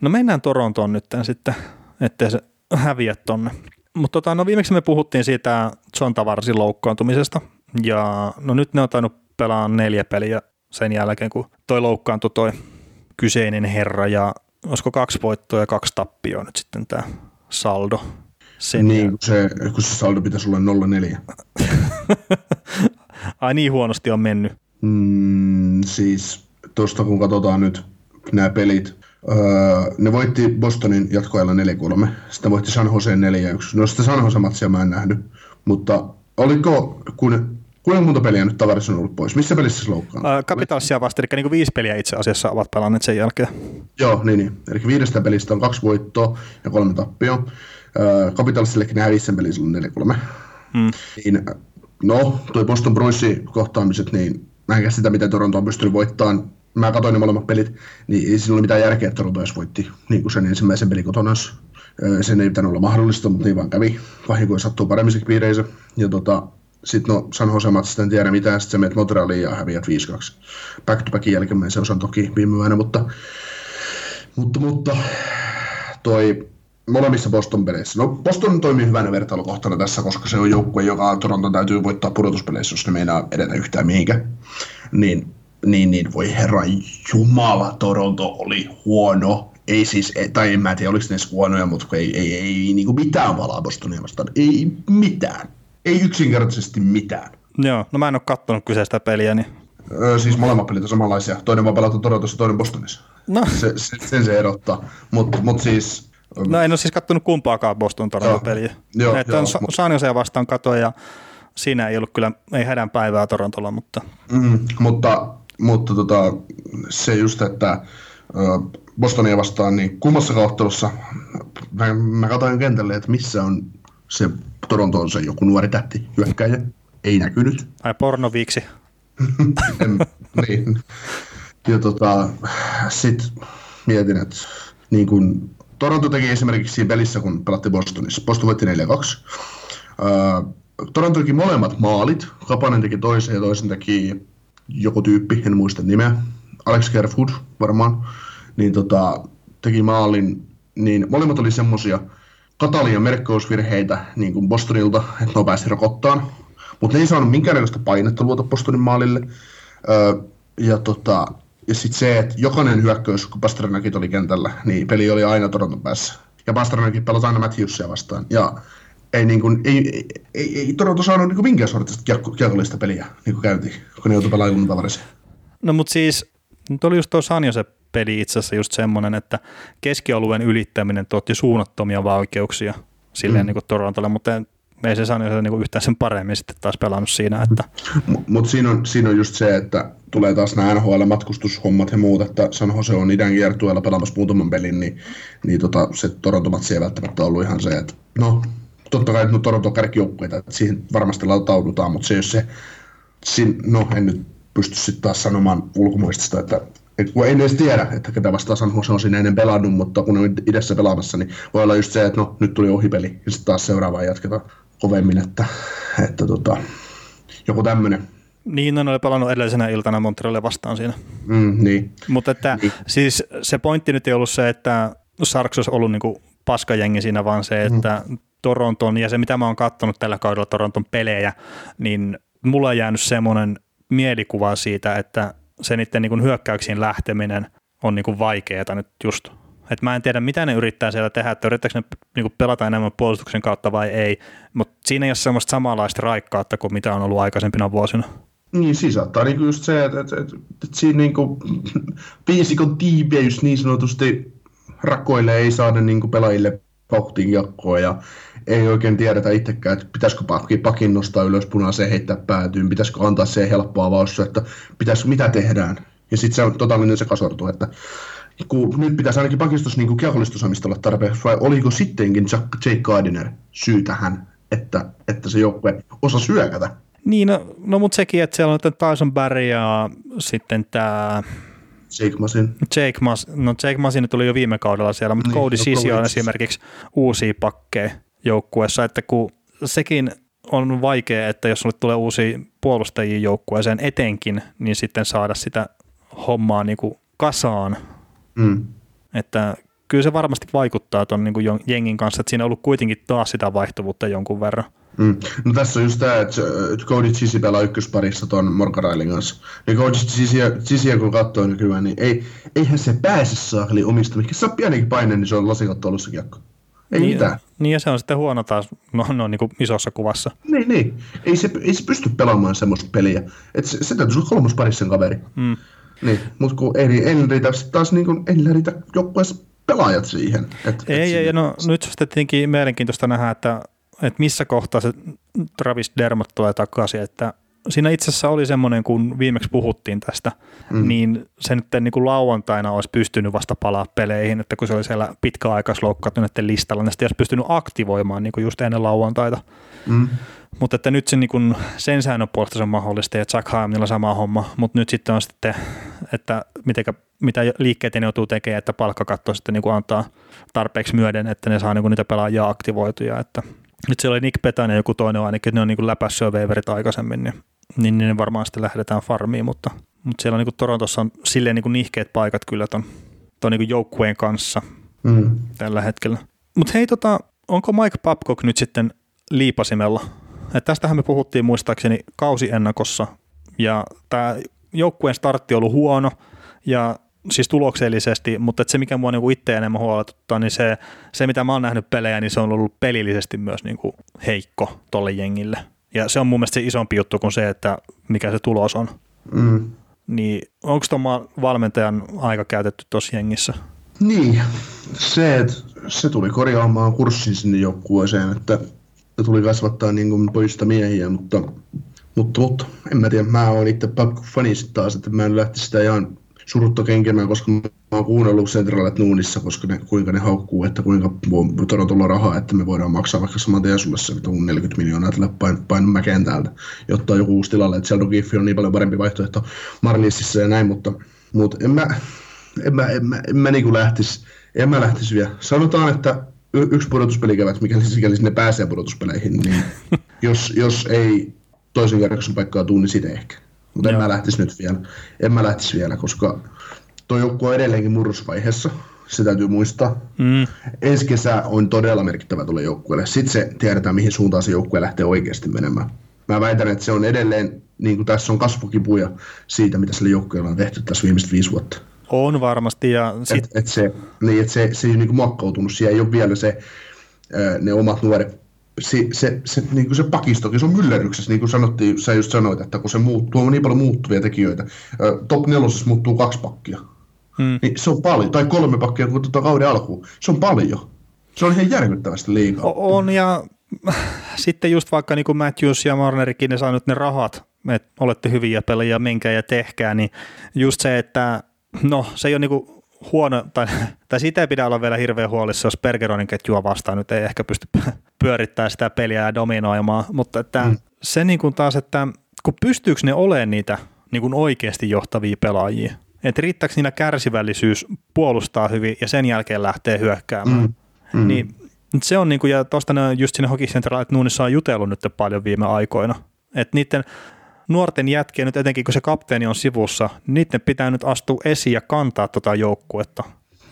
No mennään Torontoon nyt sitten, ettei se häviä tonne. Mutta tota, no viimeksi me puhuttiin siitä John Tavarsin loukkaantumisesta, ja no nyt ne on tainnut pelaa neljä peliä sen jälkeen, kun toi loukkaantui toi kyseinen herra, ja olisiko kaksi voittoa ja kaksi tappioa nyt sitten tämä saldo. Sen niin, kun se, kun se saldo pitäisi olla 0-4. Ai niin huonosti on mennyt. Mm, siis tuosta kun katsotaan nyt nämä pelit, öö, ne voitti Bostonin jatkoajalla 4-3, sitten voitti San Jose 4-1. No sitä San Jose-matsia mä en nähnyt, mutta oliko, kun Kuinka monta peliä nyt tavarissa on ollut pois? Missä pelissä se loukkaa? Äh, Capitalsia vasta, eli niin kuin viisi peliä itse asiassa ovat pelanneet sen jälkeen. Joo, niin, niin. Eli viidestä pelistä on kaksi voittoa ja kolme tappioa. Äh, Capitalsillekin nämä viisi pelissä on 4-3. Hmm. Niin, no, tuo Boston Bruinsin kohtaamiset, niin mä en sitä, miten Toronto on pystynyt voittamaan. Mä katsoin ne molemmat pelit, niin ei siinä ole mitään järkeä, että Toronto edes voitti niin kuin sen ensimmäisen pelin kotona. Sen ei pitänyt olla mahdollista, mutta niin vaan kävi. Vahinkoja sattuu paremmissakin piireissä. Ja tota, sitten no San Jose Matsista en tiedä mitään, sitten sä menet Montrealiin ja häviät 5-2. Back to backin jälkeen se osan toki viime vuonna, mutta, mutta, mutta toi molemmissa Boston-peleissä. No Boston toimii hyvänä vertailukohtana tässä, koska se on joukkue, joka Toronto täytyy voittaa pudotuspeleissä, jos ne meinaa edetä yhtään mihinkään. Niin, niin, niin voi herra jumala, Toronto oli huono. Ei siis, tai en mä tiedä, oliko ne edes huonoja, mutta ei, ei, ei, ei niin kuin mitään valaa Bostonia vastaan. Ei mitään. Ei yksinkertaisesti mitään. Joo, no mä en ole kattonut kyseistä peliä, niin... Öö, siis molemmat pelit on samanlaisia. Toinen vaan pelata Torontossa, toinen Bostonissa. No. Se, se, sen se erottaa. Mutta mut siis... No en ole siis kattonut kumpaakaan Boston Toronto-peliä. Joo, että joo, on mut... San Jose vastaan katoa ja siinä ei ollut kyllä, ei hädän päivää Torontolla, mutta... Mm, mutta mutta tota, se just, että Bostonia vastaan, niin kummassa ottelussa mä, mä katsoin kentälle, että missä on se Toronto on se joku nuori tähti hyökkäjä. Ei näkynyt. Ai pornoviksi. niin. Ja tota, sit mietin, että niin kun Toronto teki esimerkiksi siinä pelissä, kun pelattiin Bostonissa. Boston voitti 4-2. Uh, Toronto teki molemmat maalit. Kapanen teki toisen ja toisen teki joku tyyppi, en muista nimeä. Alex Kerfood varmaan. Niin tota, teki maalin. Niin molemmat oli semmosia, Katalian merkkausvirheitä niin kuin Bostonilta, että ne pääsi rokottaan, mutta ne ei saanut minkäännäköistä painetta luota Bostonin maalille. Öö, ja tota, ja sitten se, että jokainen hyökkäys, kun Pasternakit oli kentällä, niin peli oli aina Toronton päässä. Ja Pasternakit pelasi aina Matthewsia vastaan. Ja ei, niin kuin, ei, ei, ei, ei Toronto saanut niin minkään sortista kiekollista peliä, niin kuin käytiin, kun ne joutui pelaamaan tavarisia. No mutta siis, nyt oli just tuo se peli itse asiassa just semmoinen, että keskialueen ylittäminen tuotti suunnattomia vaikeuksia silleen mm. niin kuin Torontolle, mutta ei se saanut niin yhtään sen paremmin sitten taas pelannut siinä. Että... Mutta siinä, on, siinä on just se, että tulee taas nämä NHL-matkustushommat ja muut, että San Jose on idän kiertueella pelaamassa muutaman pelin, niin, niin tota, se Toronto-matsi ei välttämättä ollut ihan se, että no totta kai no Toronto on kärkijoukkueita, että siihen varmasti lautaudutaan, mutta se jos se, siinä, no en nyt pysty sitten taas sanomaan ulkomuistista, että et kun ei edes tiedä, että ketä vastaan San Jose on siinä ennen pelannut, mutta kun on idessä pelaamassa, niin voi olla just se, että no nyt tuli ohipeli ja sitten taas seuraavaan jatketaan kovemmin, että, että tota, joku tämmöinen. Niin, ne oli pelannut edellisenä iltana Montrealia vastaan siinä. Mm, niin. Mutta että, niin. siis se pointti nyt ei ollut se, että Sarks olisi ollut niinku paskajengi siinä, vaan se, että mm. Toronton ja se, mitä mä oon katsonut tällä kaudella Toronton pelejä, niin mulla on jäänyt semmoinen mielikuva siitä, että se niiden niin hyökkäyksiin lähteminen on niin vaikeaa nyt just. Et mä en tiedä, mitä ne yrittää siellä tehdä, että yrittääkö ne niin kuin pelata enemmän puolustuksen kautta vai ei, mutta siinä ei ole semmoista samanlaista raikkautta kuin mitä on ollut aikaisempina vuosina. Niin, siis saattaa niin just se, että, että, että, että siinä niin kuin, viisikon tiipeys niin sanotusti rakoille ei saada niin kuin pelaajille vauhtiin jakkoa ja ei oikein tiedetä itsekään, että pitäisikö pakin nostaa ylös punaiseen heittää päätyyn, pitäisikö antaa se helppo avaus, että pitäisikö, mitä tehdään. Ja sitten se on totaalinen sekasorto, että kun nyt pitäisi ainakin pakistus niin kiekollistusamista olla tarpeeksi, vai oliko sittenkin Jack, Jake Gardiner syy tähän, että, että se joukkue osa syökätä? Niin, no, no mutta sekin, että siellä on Tyson Barry ja sitten tämä Jake Masin. Jake, Mas, no Jake Masin tuli jo viime kaudella siellä, mutta niin, Cody no, Sisi on esimerkiksi uusia pakkeja joukkueessa, että kun sekin on vaikea, että jos sulle tulee uusia puolustajia joukkueeseen etenkin, niin sitten saada sitä hommaa niin kuin kasaan. Mm. Että kyllä se varmasti vaikuttaa tuon niin jengin kanssa, että siinä on ollut kuitenkin taas sitä vaihtuvuutta jonkun verran. Mm. No tässä on just tämä, että Cody Chisi pelaa ykkösparissa tuon Morgarailin kanssa. Ja Cody Chisiä kun katsoo nykyään, niin ei, eihän se pääse saakeli omista. Mikä saa pienikin paine, niin se on lasikatto alussa kiekko. Ei niin, mitään. Niin ja se on sitten huono taas no, no niin kuin isossa kuvassa. Niin, niin. Ei se, ei se pysty pelaamaan semmoista peliä. Et se, se täytyy olla kolmosparissa kaveri. Mm. Niin, mutta kun ei, ei riitä taas niin kuin, ei riitä joukkueessa pelaajat siihen. Et, ei, et ei, no nyt sitten tietenkin mielenkiintoista nähdä, että, että missä kohtaa se Travis Dermot tulee takaisin, että siinä itse asiassa oli semmoinen, kun viimeksi puhuttiin tästä, mm. niin se nyt niin kuin lauantaina olisi pystynyt vasta palaa peleihin, että kun se oli siellä pitkäaikaisloukkaantuneiden listalla, niin sitten olisi pystynyt aktivoimaan niin kuin just ennen lauantaita. Mm. Mutta että nyt se niin kuin sen säännön puolesta se on mahdollista ja Jack Haamilla sama homma, mutta nyt sitten on sitten, että mitenkä, mitä liikkeitä ne joutuu tekemään, että palkkakatto sitten niin antaa tarpeeksi myöden, että ne saa niin niitä pelaajia aktivoituja, että nyt siellä oli Nick Petanen ja joku toinen ainakin, että ne on niin läpässyt waiverit aikaisemmin, niin, niin, niin varmaan sitten lähdetään farmiin, mutta, mutta siellä on niin Torontossa on silleen niin nihkeet paikat kyllä ton, ton niin joukkueen kanssa mm. tällä hetkellä. Mutta hei, tota, onko Mike Babcock nyt sitten liipasimella? Et tästähän me puhuttiin muistaakseni kausiennakossa, ja tämä joukkueen startti on ollut huono, ja siis tuloksellisesti, mutta se mikä mua niinku itse enemmän huoletuttaa, niin se, se mitä mä oon nähnyt pelejä, niin se on ollut pelillisesti myös niinku heikko tolle jengille. Ja se on mun mielestä se isompi juttu kuin se, että mikä se tulos on. Mm. Niin onko tuon valmentajan aika käytetty tuossa jengissä? Niin, se, että se tuli korjaamaan kurssin sinne joukkueeseen, että tuli kasvattaa niin kuin poista miehiä, mutta, mutta, mutta en mä tiedä, mä oon itse fani taas, että mä en lähtisi sitä ihan surutta kenkemään, koska mä oon kuunnellut Centralet Nuunissa, koska ne, kuinka ne haukkuu, että kuinka tulla rahaa, että me voidaan maksaa vaikka saman tien sulle se 40 miljoonaa tällä pain, pain mäkeen täältä, jotta joku uusi tilalle, että Sheldon Giffi on niin paljon parempi vaihtoehto Marliessissa ja näin, mutta, mutta en mä, en mä, en mä, en mä niin lähtisi, en mä lähtisi vielä. Sanotaan, että y- yksi pudotuspeli mikäli, mikäli sinne pääsee pudotuspeleihin, niin jos, jos ei toisen kerroksen paikkaa tuu, niin sitä ehkä. Mutta en mä lähtisi nyt vielä. En mä lähtisi vielä, koska tuo joukkue on edelleenkin murrosvaiheessa. Se täytyy muistaa. Mm. Ensi kesä on todella merkittävä tuolle joukkueelle. Sitten se tiedetään, mihin suuntaan se joukkue lähtee oikeasti menemään. Mä väitän, että se on edelleen, niin kuin tässä on kasvukipuja siitä, mitä sille joukkueelle on tehty tässä viimeiset viisi vuotta. On varmasti. Ja sit... et, et se, niin, et se, se ei ole niin muokkautunut. Siellä ei ole vielä se, ne omat nuoret se, se, se, niin kuin se pakistokin, se on myllerryksessä, niin kuin sanottiin, sä just sanoit, että kun se muuttuu, on niin paljon muuttuvia tekijöitä. Top nelosessa muuttuu kaksi pakkia. Hmm. Niin se on paljon, tai kolme pakkia kun tuota kauden alkuun. Se on paljon. Se on ihan järkyttävästi liikaa. On, ja sitten just vaikka niin kuin Matthews ja Marnerikin, ne saa nyt ne rahat, että olette hyviä pelaajia, menkää ja tehkää, niin just se, että no se ei ole niin kuin huono, tai, tai siitä ei pidä olla vielä hirveän huolissa, jos Bergeronin ketjua vastaan nyt ei ehkä pysty pyörittämään sitä peliä ja dominoimaan, mutta että mm. se niin kuin taas, että kun pystyykö ne olemaan niitä niin kuin oikeasti johtavia pelaajia, että riittääkö niillä kärsivällisyys puolustaa hyvin ja sen jälkeen lähtee hyökkäämään, mm. Mm. niin se on niin kuin, ja tuosta ne just sinne Hockey Central Nuunissa on jutellut nyt paljon viime aikoina, että niiden nuorten jätkien nyt etenkin kun se kapteeni on sivussa, niiden pitää nyt astua esiin ja kantaa tota joukkuetta.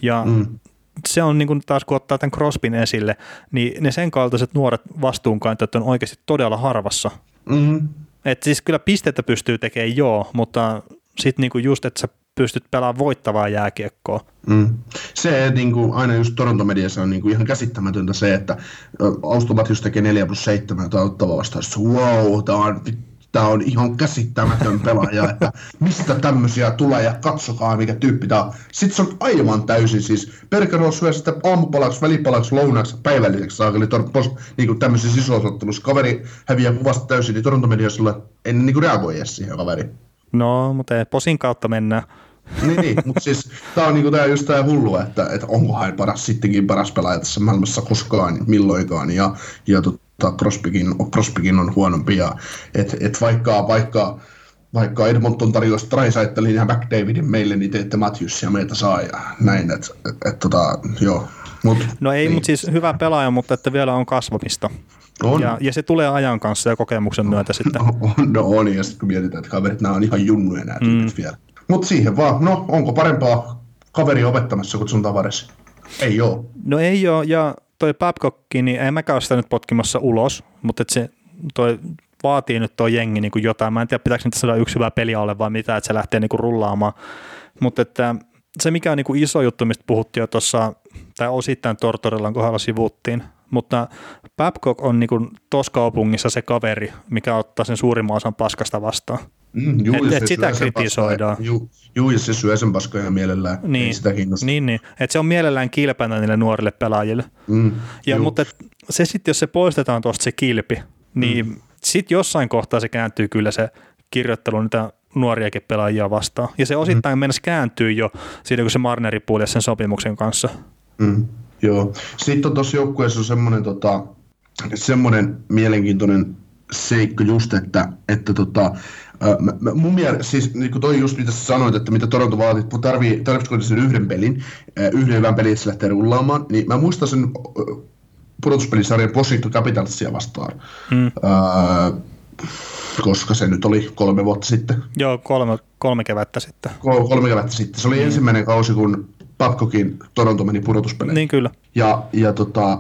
Ja mm. se on niin kuin taas kun ottaa tämän Crospin esille, niin ne sen kaltaiset nuoret vastuunkantajat on oikeasti todella harvassa. Mm. Et siis kyllä pistettä pystyy tekemään joo, mutta sitten niinku just, että sä pystyt pelaamaan voittavaa jääkiekkoa. Mm. Se niin kuin aina just Toronto-mediassa on niin kuin ihan käsittämätöntä se, että Austuvat just tekee 4 plus 7 tai ottava vastaan, wow, tämä on tämä on ihan käsittämätön pelaaja, että mistä tämmöisiä tulee ja katsokaa mikä tyyppi tämä on. Sitten se on aivan täysin siis, Perkero syö sitä aamupalaksi, välipalaksi, lounaksi, päivälliseksi saakeli niin kuin tämmöisissä isoisottelussa. Kaveri häviää kuvasta täysin, niin Toronto mediassa en niin kuin reagoi edes siihen kaveriin. No, mutta posin kautta mennään. niin, niin mutta siis tämä on niinku tää just tää hullu, että, että onko hän paras sittenkin paras pelaaja tässä maailmassa koskaan, milloinkaan, ja, ja tot, tota, Crosbykin, Crosbykin on huonompi. Ja, et, et vaikka, vaikka, vaikka Edmonton tarjosi Trisaitelin ja McDavidin meille, niin teette Matthewsia meitä saa ja näin. Et, et, et, tota, joo. Mut, no ei, niin. mutta siis hyvä pelaaja, mutta että vielä on kasvamista. On. Ja, ja se tulee ajan kanssa ja kokemuksen myötä sitten. On, no on, ja sitten kun mietitään, että kaverit, nämä on ihan junnuja nämä mm. vielä. Mutta siihen vaan, no onko parempaa kaveri opettamassa kuin sun tavaresi? Ei ole. No ei ole, ja toi Babcockki, niin en mäkään ole sitä nyt potkimassa ulos, mutta se toi vaatii nyt tuo jengi niin kuin jotain. Mä en tiedä, pitääkö nyt saada yksi hyvä peli ole vai mitä, että se lähtee niin kuin rullaamaan. Mutta että se, mikä on niin kuin iso juttu, mistä puhuttiin jo tuossa, tai osittain Tortorellan kohdalla sivuttiin, mutta Babcock on niin tuossa kaupungissa se kaveri, mikä ottaa sen suurimman osan paskasta vastaan. Mm, juu, Et- et sitä kritisoidaan. Juu, juu, ja se syö sen paskoja mielellään. Niin, Ei sitä kiinnosta. niin, niin. että se on mielellään kilpänä niille nuorille pelaajille. Mm, Ja, juu. mutta et se sitten, jos se poistetaan tuosta se kilpi, niin mm. sitten jossain kohtaa se kääntyy kyllä se kirjoittelu niitä nuoriakin pelaajia vastaan. Ja se osittain mm. mennessä kääntyy jo siitä, kun se Marneri puolesi sen sopimuksen kanssa. Mm, joo. Sitten on tuossa joukkueessa on semmoinen, tota, semmoinen mielenkiintoinen seikka just, että, että tota, mä, mä, mun mielestä, siis niin kuin toi just mitä sä sanoit, että mitä Toronto vaatii, että tarvii, tarvitsiko ne sen yhden pelin, yhden hyvän pelin, että se lähtee rullaamaan, niin mä muistan sen pudotuspelisarjan Washington Capitalsia vastaan, Mm. ää, koska se nyt oli kolme vuotta sitten, Joo, kolme, kolme kevättä sitten. Kol- kolme kevättä sitten. Se oli ensimmäinen kausi, kun Babcockin Toronto meni pudotuspeleihin. Niin kyllä. Ja, ja tota,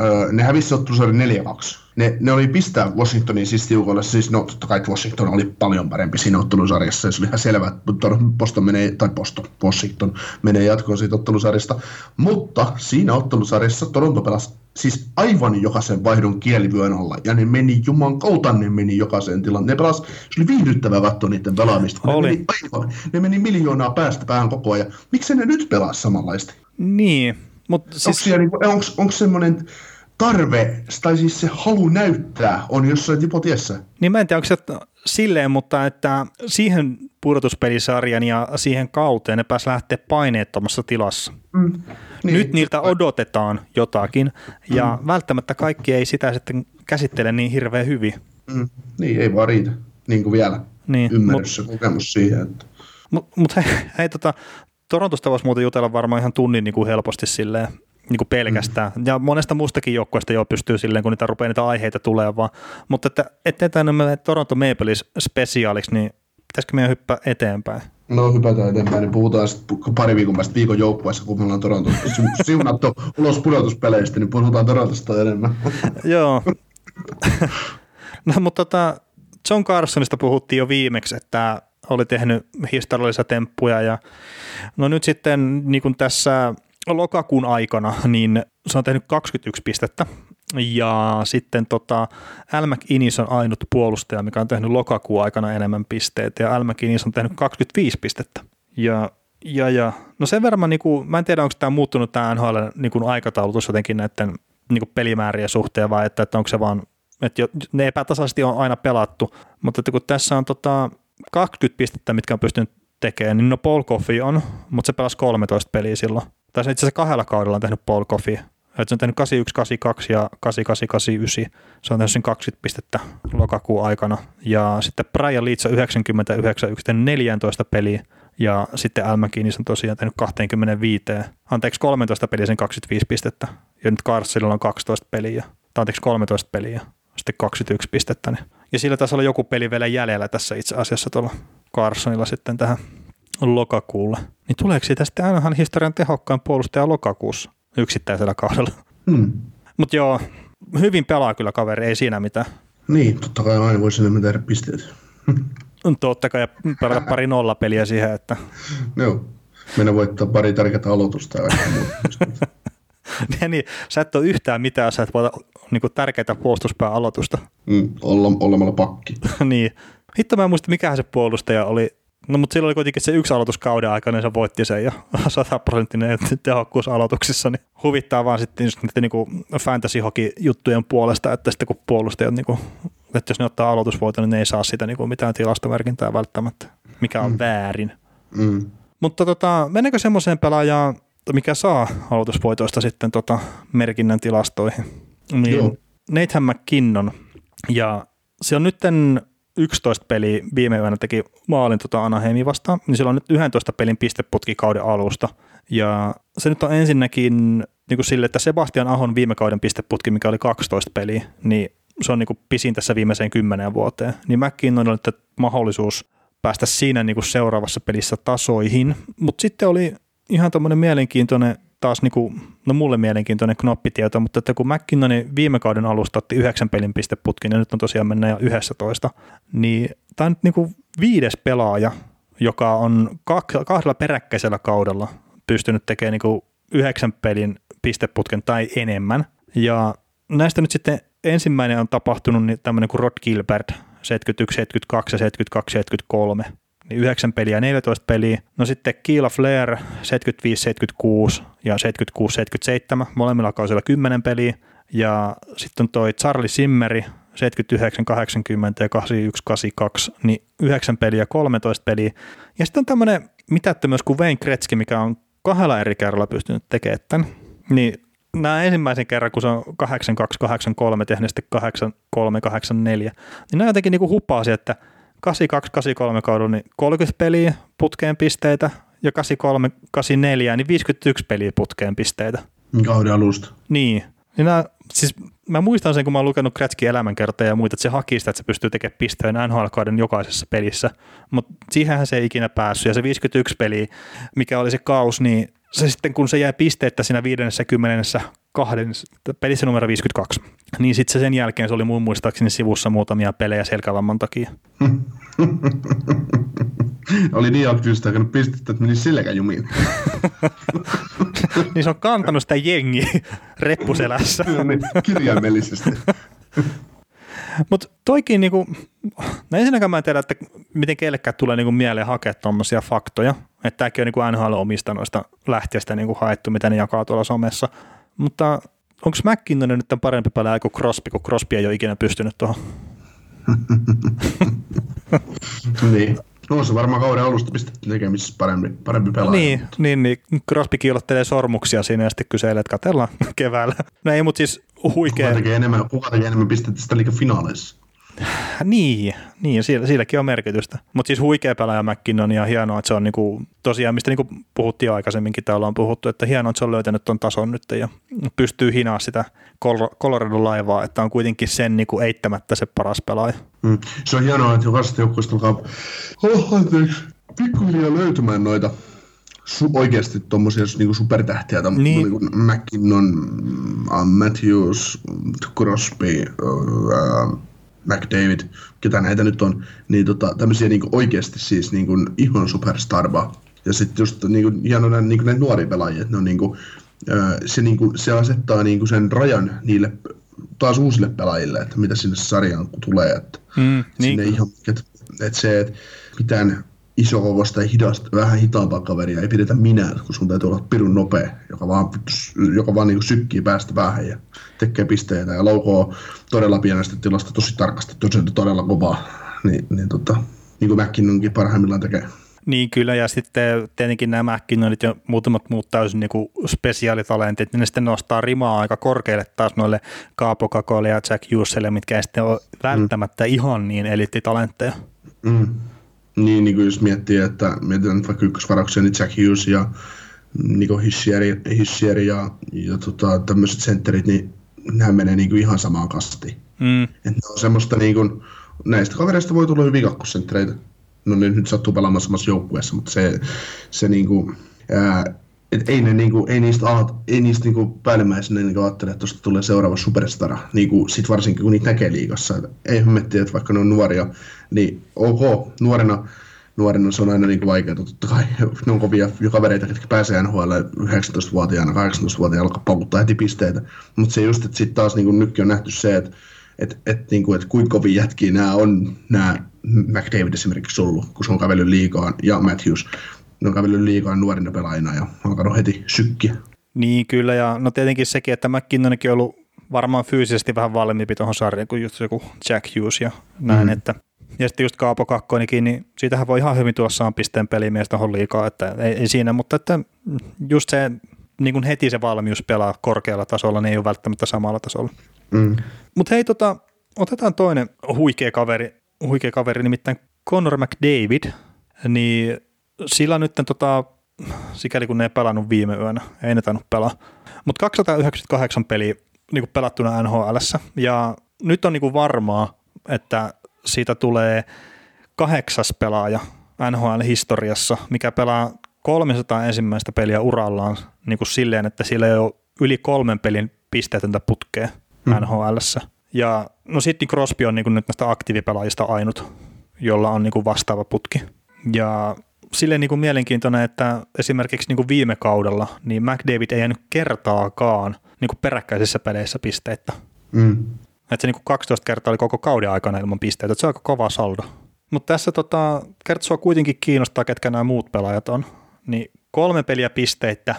öö, ne hävisi ottelusarjan 4-2. Ne, ne oli pistää Washingtonin siis tiukolle, siis no totta kai Washington oli paljon parempi siinä ottelusarjassa, ja se oli ihan selvä, että Boston menee, tai Boston, Washington menee jatkoon siitä ottelusarjasta. Mutta siinä ottelusarjassa Toronto pelasi siis aivan jokaisen vaihdon kielivyön alla, ja ne meni juman kautta, ne meni jokaiseen tilaan. Ne pelasi, se oli viihdyttävää katsoa niiden pelaamista, kun Oli. ne meni aivan, ne meni miljoonaa päästä päähän koko ajan. Miksi ne nyt pelaa samanlaista? Niin, mutta Siis... Onko, niinku, onks semmoinen tarve, tai siis se halu näyttää on jossain tipotiessä? niin mä en tiedä, onko se silleen, mutta että siihen pudotuspelisarjan ja siihen kauteen ne pääs lähteä paineettomassa tilassa. Mm. Niin. Nyt niiltä odotetaan jotakin, ja mm. välttämättä kaikki ei sitä sitten käsittele niin hirveän hyvin. Mm. Niin, ei vaan riitä. Niin kuin vielä. Niin, Ymmärrys ja kokemus siihen, että... Mutta mut hei, hei tota, Torontosta voisi muuten jutella varmaan ihan tunnin niin kuin helposti silleen, niin kuin pelkästään. Mm. Ja monesta muustakin joukkueesta jo pystyy silleen, kun niitä rupeaa niitä aiheita tulee vaan. Mutta että ettei tämä mene Toronto Maple Leafs spesiaaliksi, niin pitäisikö meidän hyppää eteenpäin? No hypätään eteenpäin, niin puhutaan sitten pari viikon päästä viikon joukkueessa, kun me ollaan Toronto si- siunattu ulos pudotuspeleistä, niin puhutaan Torontosta enemmän. Joo. no mutta tota, John Carsonista puhuttiin jo viimeksi, että oli tehnyt historiallisia temppuja ja no nyt sitten niin kuin tässä lokakuun aikana, niin se on tehnyt 21 pistettä ja sitten tota, Al McInnes on ainut puolustaja, mikä on tehnyt lokakuun aikana enemmän pisteitä ja Al McInnes on tehnyt 25 pistettä ja ja, ja. No sen verran, mä, kuin, mä en tiedä, onko tämä muuttunut tämä NHL niin aikataulutus jotenkin näiden niin kuin pelimäärien suhteen vai että, että onko se vaan, että jo- ne epätasaisesti on aina pelattu, mutta että kun tässä on tota 20 pistettä, mitkä on pystynyt tekemään, niin no Paul Coffey on, mutta se pelasi 13 peliä silloin. Tai se itse asiassa kahdella kaudella on tehnyt Paul Coffey. Että se on tehnyt 81, 82 ja 88, 89. Se on tehnyt sen 20 pistettä lokakuun aikana. Ja sitten Brian Leeds on 99, yksi tehnyt 14 peliä. Ja sitten Al McInnes on tosiaan tehnyt 25, anteeksi 13 peliä sen 25 pistettä. Ja nyt Carsilla on 12 peliä, tai anteeksi 13 peliä, sitten 21 pistettä. Ja sillä taisi olla joku peli vielä jäljellä tässä itse asiassa tuolla Carsonilla sitten tähän lokakuulle. Niin tuleeko siitä sitten ainahan historian tehokkain puolustaja lokakuussa yksittäisellä kaudella? Hmm. Mutta joo, hyvin pelaa kyllä kaveri, ei siinä mitään. Niin, totta kai aina voisi enemmän tehdä pisteet. Totta kai ja pelata pari nollapeliä siihen, että Joo. Meidän voittaa pari tärkeää aloitusta ja muuta. niin, sä et ole yhtään mitään, sä et voita niin tärkeitä puolustuspää aloitusta. mm, olla, olemalla pakki. niin. Hitto mä en muista, mikä se puolustaja oli. No mutta silloin oli kuitenkin se yksi aloituskauden aikana, niin se voitti sen ja 100 prosenttinen tehokkuus aloituksissa, niin huvittaa vaan sitten just niiden niin fantasy juttujen puolesta, että sitten kun puolustajat, niin kuin, että jos ne ottaa aloitusvoiton, niin ne ei saa sitä niin kuin mitään tilastomerkintää välttämättä, mikä on mm. väärin. Mm. Mutta tota, mennäänkö semmoiseen pelaajaan, mikä saa aloitusvoitoista sitten tota merkinnän tilastoihin? Niin Joo. Nathan McKinnon. Ja se on nytten 11 peliä viime yönä teki maalin tota Anaheimin vastaan, niin sillä on nyt 11 pelin pisteputki kauden alusta. Ja se nyt on ensinnäkin niin kuin sille, että Sebastian Ahon viime kauden pisteputki, mikä oli 12 peliä, niin se on niin kuin pisin tässä viimeiseen kymmeneen vuoteen. Niin McKinnon on nyt mahdollisuus päästä siinä niin kuin seuraavassa pelissä tasoihin. Mutta sitten oli ihan tämmöinen mielenkiintoinen, taas niin kuin, no mulle mielenkiintoinen knoppitieto, mutta että kun McKinnonin viime kauden alusta otti yhdeksän pelin pisteputkin ja nyt on tosiaan mennä jo 11, niin tämä on nyt niin kuin viides pelaaja, joka on kahdella peräkkäisellä kaudella pystynyt tekemään niin kuin yhdeksän pelin pisteputken tai enemmän. Ja näistä nyt sitten ensimmäinen on tapahtunut niin tämmöinen kuin Rod Gilbert, 71, 72 ja 72, 73. Niin 9 peliä 14 peliä. No sitten Keela Flair 75, 76 ja 76, 77, molemmilla kausilla 10 peliä. Ja sitten on toi Charlie Simmeri 79, 80 ja 81, 82, niin 9 peliä, 13 peliä. Ja sitten on tämmöinen mitättömyys kuin Wayne Gretzky, mikä on kahdella eri kerralla pystynyt tekemään tämän. Niin nämä ensimmäisen kerran, kun se on 8283 tehnyt sitten 8384, niin nämä jotenkin niin huppaasi, että 8283 kaudella niin 30 peliä putkeen pisteitä ja 8384 niin 51 peliä putkeen pisteitä. Kauden alusta. Niin. niin nämä, siis mä muistan sen, kun mä oon lukenut Kretski elämänkertoja ja muita, että se haki sitä, että se pystyy tekemään pisteen NHL-kauden jokaisessa pelissä, mutta siihenhän se ei ikinä päässyt, ja se 51 peli, mikä oli se kaus, niin se sitten kun se jäi pisteettä siinä 50 kahden, pelissä numero 52, niin sitten se sen jälkeen se oli mun muistaakseni sivussa muutamia pelejä selkävamman takia. oli niin aktiivista hakenut pistettä, että meni selkäjumiin. niin se on kantanut sitä jengiä reppuselässä. niin, kirjaimellisesti. Mutta toikin, niinku, no ensinnäkään mä en tiedä, että miten kellekään tulee niinku mieleen hakea tuommoisia faktoja, että tämäkin on niinku NHL omista noista lähteistä niinku haettu, mitä ne jakaa tuolla somessa. Mutta onko McKinnon nyt parempi pelaaja kuin Crosby, kun Crosby ei ole ikinä pystynyt tuohon? niin. No se varmaan kauden alusta pistetty tekemisissä parempi, parempi pelaaja. Niin, niin, niin, Crosby kiilottelee sormuksia siinä ja sitten kyselee, että katsellaan keväällä. No ei, mutta siis huikea. Kuka tekee enemmän, kuka tekee enemmän pistettä sitä liikaa finaaleissa? Niin, niin sillä, silläkin on merkitystä. Mutta siis huikea pelaaja McKinnon ja hienoa, että se on niinku, tosiaan, mistä niinku puhuttiin aikaisemminkin, täällä on puhuttu, että hienoa, että se on löytänyt tuon tason nyt ja pystyy hinaa sitä Colorado laivaa, että on kuitenkin sen niinku eittämättä se paras pelaaja. Mm. Se on hienoa, että jokaisesta joukkueesta alkaa oh, anteeksi, pikkuhiljaa löytymään noita su- oikeasti tuommoisia niin supertähtiä, niin. niin kuin McKinnon, uh, Matthews, Crosby, uh, McDavid, ketä näitä nyt on, niin tota, tämmöisiä niin oikeasti siis niin kuin ihan superstarba. Ja sitten just niin kuin, hienoa niin kuin näitä nuoria pelaajia, että ne on niin kuin, se, niin kuin, se asettaa niin kuin sen rajan niille taas uusille pelaajille, että mitä sinne sarjaan tulee. Että mm, niin. ihan, että, että se, että mitään isokokosta ja hidasta, vähän hitaampaa kaveria ei pidetä minä, kun sun täytyy olla pirun nopea, joka vaan, joka vaan niin sykkii päästä päähän ja tekee pisteitä ja laukoo todella pienestä tilasta tosi tarkasti, tosi todella kovaa. Niin, niin, tota, niin kuin McKinnonkin parhaimmillaan tekee. Niin kyllä, ja sitten tietenkin nämä McKinnonit ja muutamat muut täysin niin kuin spesiaalitalentit, niin ne sitten nostaa rimaa aika korkealle taas noille Kaapo Kakoille ja Jack Hughesille, mitkä ei sitten ole välttämättä mm. ihan niin eliittitalentteja. Mm. Niin, niin kuin jos miettii, että mietitään nyt vaikka ykkösvarauksia, niin Jack Hughes ja Niko Hissieri, Hissieri ja, ja tota, tämmöiset sentterit, niin nehän menee niin kuin ihan samaan kastiin. Mm. Et ne on semmoista niin kuin, näistä kavereista voi tulla hyvin kakkosenttereitä. No ne nyt sattuu pelaamaan samassa joukkueessa, mutta se, se niin kuin, ää, et ei, ne, niinku, ei niistä, ei niistä niinku päällimmäisenä niinku ajattele, että tuosta tulee seuraava superstara, niinku, sit varsinkin kun niitä näkee liigassa. Et ei hymmetti, että vaikka ne on nuoria, niin ok, nuorena, nuorena se on aina niinku vaikeaa, totta kai ne on kovia kavereita, jotka pääsee NHL 19-vuotiaana, 18-vuotiaana alkaa paukuttaa heti pisteitä. Mutta se just, että sitten taas niinku nytkin on nähty se, että et, et, niinku, et kuinka kovin jätkiä nämä on, nämä McDavid esimerkiksi ollut, kun se on kävellyt liikaa, ja Matthews, ne on kävellyt liikaa nuorina pelaajina ja alkanut heti sykkiä. Niin kyllä, ja no tietenkin sekin, että McKinnonkin on ollut varmaan fyysisesti vähän valmiimpi tuohon sarjaan kuin just joku Jack Hughes ja näin, mm. että ja sitten just Kaapo Kakkoinikin, niin siitähän voi ihan hyvin tulla saan pisteen pelimies tuohon liikaa, että ei, ei, siinä, mutta että just se niin kuin heti se valmius pelaa korkealla tasolla, niin ei ole välttämättä samalla tasolla. Mm. Mutta hei, tota, otetaan toinen huikea kaveri, huikea kaveri, nimittäin Conor McDavid, niin sillä nyt tota, sikäli kun ne ei pelannut viime yönä, ei ne tainnut pelaa, mutta 298 peliä niin kuin pelattuna nhl ja nyt on niin kuin varmaa, että siitä tulee kahdeksas pelaaja NHL-historiassa, mikä pelaa 300 ensimmäistä peliä urallaan niin kuin silleen, että sillä ei ole yli kolmen pelin pisteetöntä putkea mm. nhl Ja no Sidney Crosby on niin kuin nyt näistä aktiivipelaajista ainut, jolla on niin kuin vastaava putki. Ja silleen niin kuin mielenkiintoinen, että esimerkiksi niin kuin viime kaudella niin McDavid ei jäänyt kertaakaan niin kuin peräkkäisissä peleissä pisteitä. Mm. Että se niin kuin 12 kertaa oli koko kauden aikana ilman pisteitä, että se on aika kova saldo. Mutta tässä tota, kertsua kuitenkin kiinnostaa, ketkä nämä muut pelaajat on. Niin kolme peliä pisteitä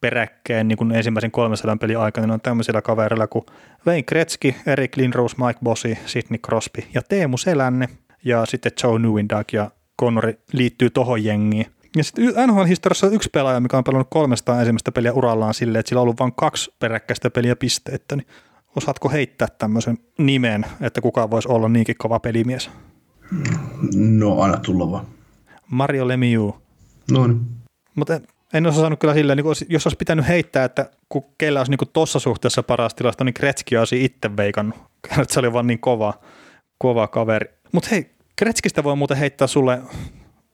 peräkkäin niin kuin ensimmäisen 300 pelin aikana niin on tämmöisillä kavereilla kuin Wayne Gretzky, Erik Lindros, Mike Bossy, Sidney Crosby ja Teemu Selänne ja sitten Joe Newindag ja Connori liittyy tohon jengiin. Ja sitten NHL-historiassa on yksi pelaaja, mikä on pelannut 300 ensimmäistä peliä urallaan silleen, että sillä on ollut vain kaksi peräkkäistä peliä pisteettä, niin osaatko heittää tämmöisen nimen, että kuka voisi olla niinkin kova pelimies? No, anna tulla vaan. Mario Lemieux. No niin. Mutta en olisi osannut kyllä silleen, niin jos olisi pitänyt heittää, että kun kellä olisi niin tuossa suhteessa paras tilasto, niin Kretski olisi itse veikannut. Se oli vaan niin kova, kova kaveri. Mutta hei, Kretskistä voi muuten heittää sulle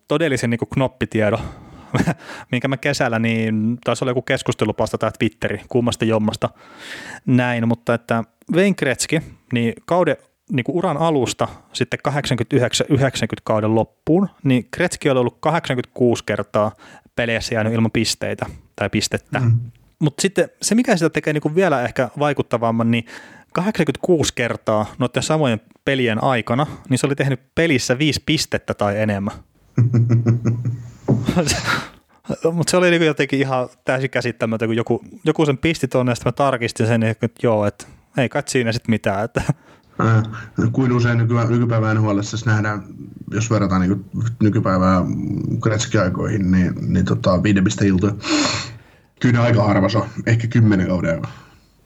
todellisen niin knoppitiedon, minkä mä kesällä, niin taisi olla joku keskustelupasta tai Twitteri, kummasta jommasta näin, mutta että Wayne Kretski, niin kauden niin kuin uran alusta sitten 89-90 kauden loppuun, niin Kretski oli ollut 86 kertaa peleissä jäänyt ilman pisteitä tai pistettä. Mm. Mutta sitten se, mikä sitä tekee niin kuin vielä ehkä vaikuttavamman, niin 86 kertaa noiden samojen pelien aikana, niin se oli tehnyt pelissä viisi pistettä tai enemmän. Mutta se oli niin jotenkin ihan täysin käsittämätöntä, kun joku, joku sen pisti tuonne, ja sitten mä tarkistin sen, että joo, että ei kai siinä sitten mitään. Että. Äh, kuin usein nyky, nykypäivän NHL nähdään, jos verrataan niin nykypäivää Gretzky-aikoihin, niin, niin tota, viidemistä iltoja. Kyllä aika harva se on, ehkä kymmenen kauden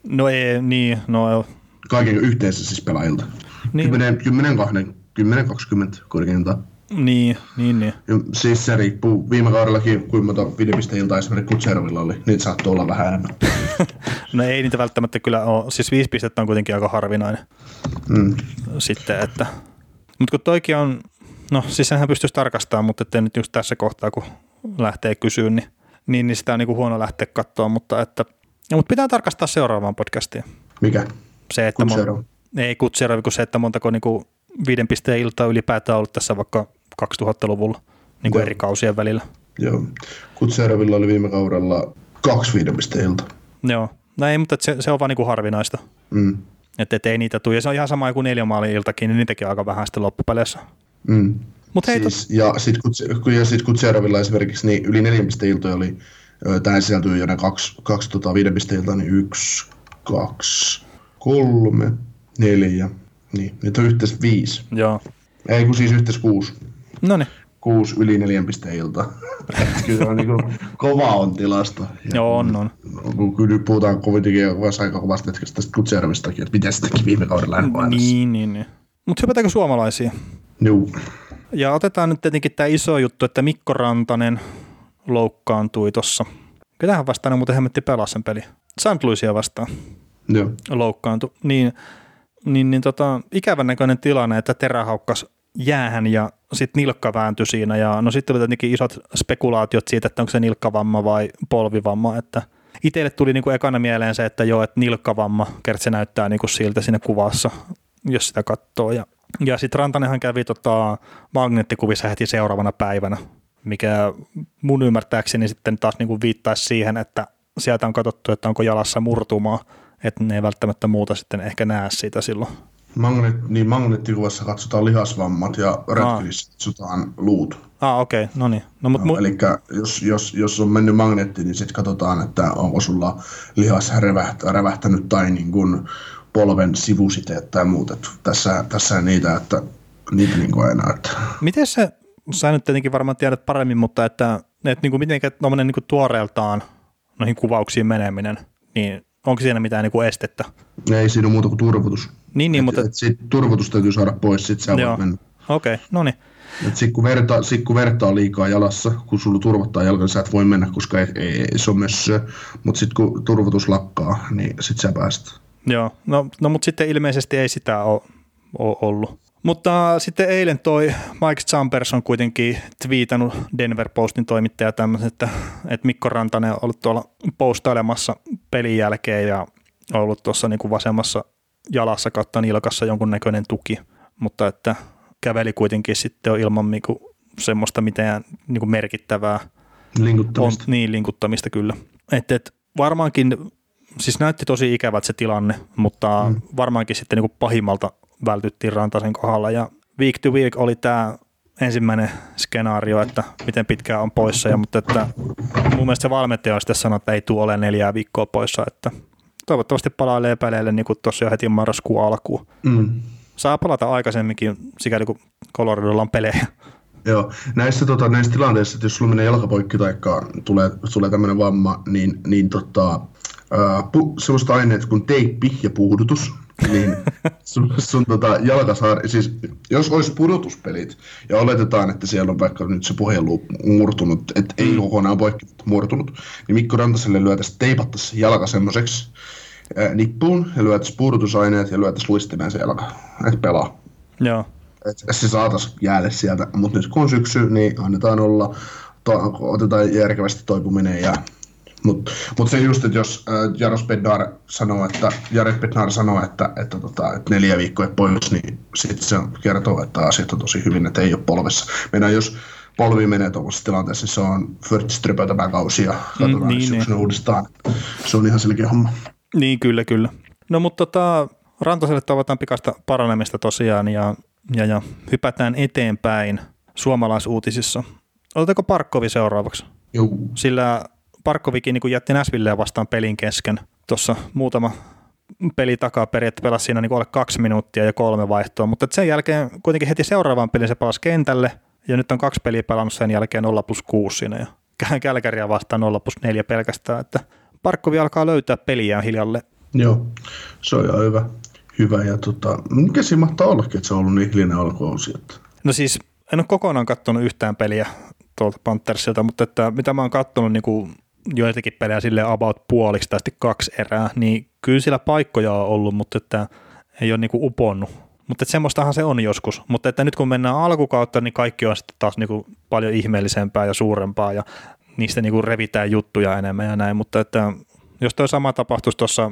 No ei, niin, no Kaiken yhteensä siis pelaajilta. Niin. 10, 10, 20, 10 20 korkeintaan. Niin, niin, niin. Ja siis se riippuu viime kaudellakin, kuinka monta videopisteilta esimerkiksi Kutserovilla oli, niitä saattoi olla vähän enemmän. no ei niitä välttämättä kyllä ole, siis viisi pistettä on kuitenkin aika harvinainen. Mm. Sitten, että, mutta kun toikin on, no siis senhän pystyisi tarkastamaan, mutta ettei nyt just tässä kohtaa, kun lähtee kysyyn, niin, niin, niin sitä on niin huono lähteä katsoa, mutta että, ja, mutta pitää tarkastaa seuraavaan podcastiin. Mikä? Se, että Kutserov. Mon, ei Kutserov, kun se, että montako niin kuin viiden pisteen iltaa ylipäätään ollut tässä vaikka 2000-luvulla niin kuin eri kausien välillä. Joo. Kutserovilla oli viime kaudella kaksi viiden pisteen ilta. Joo. No ei, mutta se, se on vaan niin kuin harvinaista. Mm. Että et ei niitä tule. Ja se on ihan sama kuin neljä maalin iltakin, niin niitäkin on aika vähän sitten loppupeleissä. Mm. Mut hei, siis, ja sitten sit Kutserovilla esimerkiksi niin yli pisteen iltoja oli, tähän sisältyy jo ne kaksi, kaksi tota, viiden iltaa, niin yksi, kaksi, kolme, neljä, niin, nyt on yhteensä viisi. Joo. Ei kun siis yhteensä kuusi. No niin. Kuusi yli neljän pisteen ilta. kyllä on niin kuin, kova on tilasto. Ja Joo, on, on. Kun, kun nyt puhutaan kuitenkin aika kovasti tästä Kutservistakin, että miten sitäkin viime kaudella Niin, niin, niin. Mutta hypätäänkö suomalaisia? Joo. Ja otetaan nyt tietenkin tämä iso juttu, että Mikko Rantanen loukkaantui tuossa. Ketähän vastaan muuten hemmetti pelaa sen peli? St. Louisia vastaan. Joo. Loukkaantui. Niin niin, niin tota, ikävän näköinen tilanne, että terä haukkas jäähän ja sitten nilkka vääntyi siinä ja no sitten oli tietenkin isot spekulaatiot siitä, että onko se nilkkavamma vai polvivamma, että itselle tuli niinku ekana mieleen se, että joo, että nilkkavamma, kerta se näyttää niinku siltä siinä kuvassa, jos sitä katsoo ja ja sitten Rantanenhan kävi tota magneettikuvissa heti seuraavana päivänä, mikä mun ymmärtääkseni sitten taas niinku viittaisi siihen, että sieltä on katsottu, että onko jalassa murtumaa että ne ei välttämättä muuta sitten ehkä näe sitä silloin. Magnet, niin magneettikuvassa katsotaan lihasvammat ja röntgenissä katsotaan luut. Ah, okei, okay. no niin. No, mut, no, Eli jos, jos, jos on mennyt magneetti, niin sitten katsotaan, että onko sulla lihas revähtä, revähtänyt tai niin kuin polven sivusiteet tai muut. Että tässä, tässä niitä, että niitä niin kuin enää. Että... Miten se, sä nyt tietenkin varmaan tiedät paremmin, mutta että, että niin kuin miten niin kuin tuoreeltaan noihin kuvauksiin meneminen, niin Onko siinä mitään niin kuin estettä? Ei siinä ole muuta kuin turvotus. Niin, niin, et, mutta... Et sit turvotus täytyy saada pois, sit sä voit mennä. Okei, okay, no niin. Sitten kun, verta, sit kun verta on liikaa jalassa, kun sulla turvottaa jalka, niin sä et voi mennä, koska ei, ei, ei se ole mössöä. Mutta sitten kun turvotus lakkaa, niin sitten sä pääst. Joo, no, no mutta sitten ilmeisesti ei sitä ole, ole ollut. Mutta sitten eilen toi Mike Chambers on kuitenkin twiitannut Denver Postin toimittaja tämmöisen, että, että Mikko Rantanen on ollut tuolla postailemassa pelin jälkeen ja on ollut tuossa niin kuin vasemmassa jalassa kautta nilkassa jonkunnäköinen tuki, mutta että käveli kuitenkin sitten jo ilman niin kuin semmoista mitään niin kuin merkittävää on, Linkuttamista. niin linkuttamista kyllä. Et, et varmaankin, siis näytti tosi ikävät se tilanne, mutta mm. varmaankin sitten niin kuin pahimmalta vältyttiin Rantasen kohdalla ja week to week oli tämä ensimmäinen skenaario, että miten pitkään on poissa, ja, mutta että mun mielestä se valmentaja sitten sanonut, että ei tule ole neljää viikkoa poissa, että toivottavasti palailee peleille niin kuin tuossa jo heti marraskuun alkuun. Mm. Saa palata aikaisemminkin, sikäli kun Coloradolla on pelejä. Joo, näissä, tota, näissä tilanteissa, että jos sulla menee jalkapoikki tai tulee, tulee tämmöinen vamma, niin, niin tota, pu, sellaiset aineet kuin teippi ja puudutus, niin sun, sun tota, jalkasaari, siis jos olisi pudotuspelit ja oletetaan, että siellä on vaikka nyt se pohjaluu murtunut, että ei kokonaan poikki mutta murtunut, niin Mikko Rantaselle lyötäisiin teipattaisiin jalka semmoiseksi ää, nippuun ja lyötäisiin puudutusaineet ja lyötäisiin luistimeen se jalka, että pelaa Joo. että se saataisiin jäädä sieltä. Mutta nyt kun on syksy, niin annetaan olla, to, otetaan järkevästi toipuminen. Ja, mutta mut se just, että jos äh, Jaros Bednar sanoo, että, Jared Bednar sanoo, että, että, tota, että neljä viikkoa ei pois, niin sitten se kertoo, että asiat on tosi hyvin, että ei ole polvessa. Meidän jos polvi menee tuollaisessa tilanteessa, niin se on Förtströpö tämä kausi ja katsotaan Mm, mm, niin, niin, uudestaan. Se on ihan selkeä homma. Niin, kyllä, kyllä. No mutta tota, Rantaselle toivotaan pikaista paranemista tosiaan ja, ja, ja hypätään eteenpäin suomalaisuutisissa. Otetaanko Parkkovi seuraavaksi? Joo. Sillä Parkkovikin niin jätti Näsvilleä vastaan pelin kesken. Tuossa muutama peli takaa periaatteessa pelasi siinä niin alle kaksi minuuttia ja kolme vaihtoa, mutta sen jälkeen kuitenkin heti seuraavan pelin se palasi kentälle ja nyt on kaksi peliä pelannut sen jälkeen 0 plus 6 siinä ja Kälkäriä vastaan 0 plus 4 pelkästään, että Parkkovi alkaa löytää peliään hiljalle. Joo, se on ihan hyvä. hyvä. Ja tota, mikä siinä mahtaa ollakin, että se on ollut niin hiljainen alkuosi? Että... No siis en ole kokonaan katsonut yhtään peliä tuolta Panthersilta, mutta että mitä mä oon katsonut niin kuin joitakin pelejä sille about puoliksi tai kaksi erää, niin kyllä siellä paikkoja on ollut, mutta että ei ole niin kuin uponnut. Mutta että semmoistahan se on joskus. Mutta että nyt kun mennään alkukautta, niin kaikki on sitten taas niin kuin paljon ihmeellisempää ja suurempaa ja niistä niin kuin revitään juttuja enemmän ja näin. Mutta että jos toi sama tapahtuisi tuossa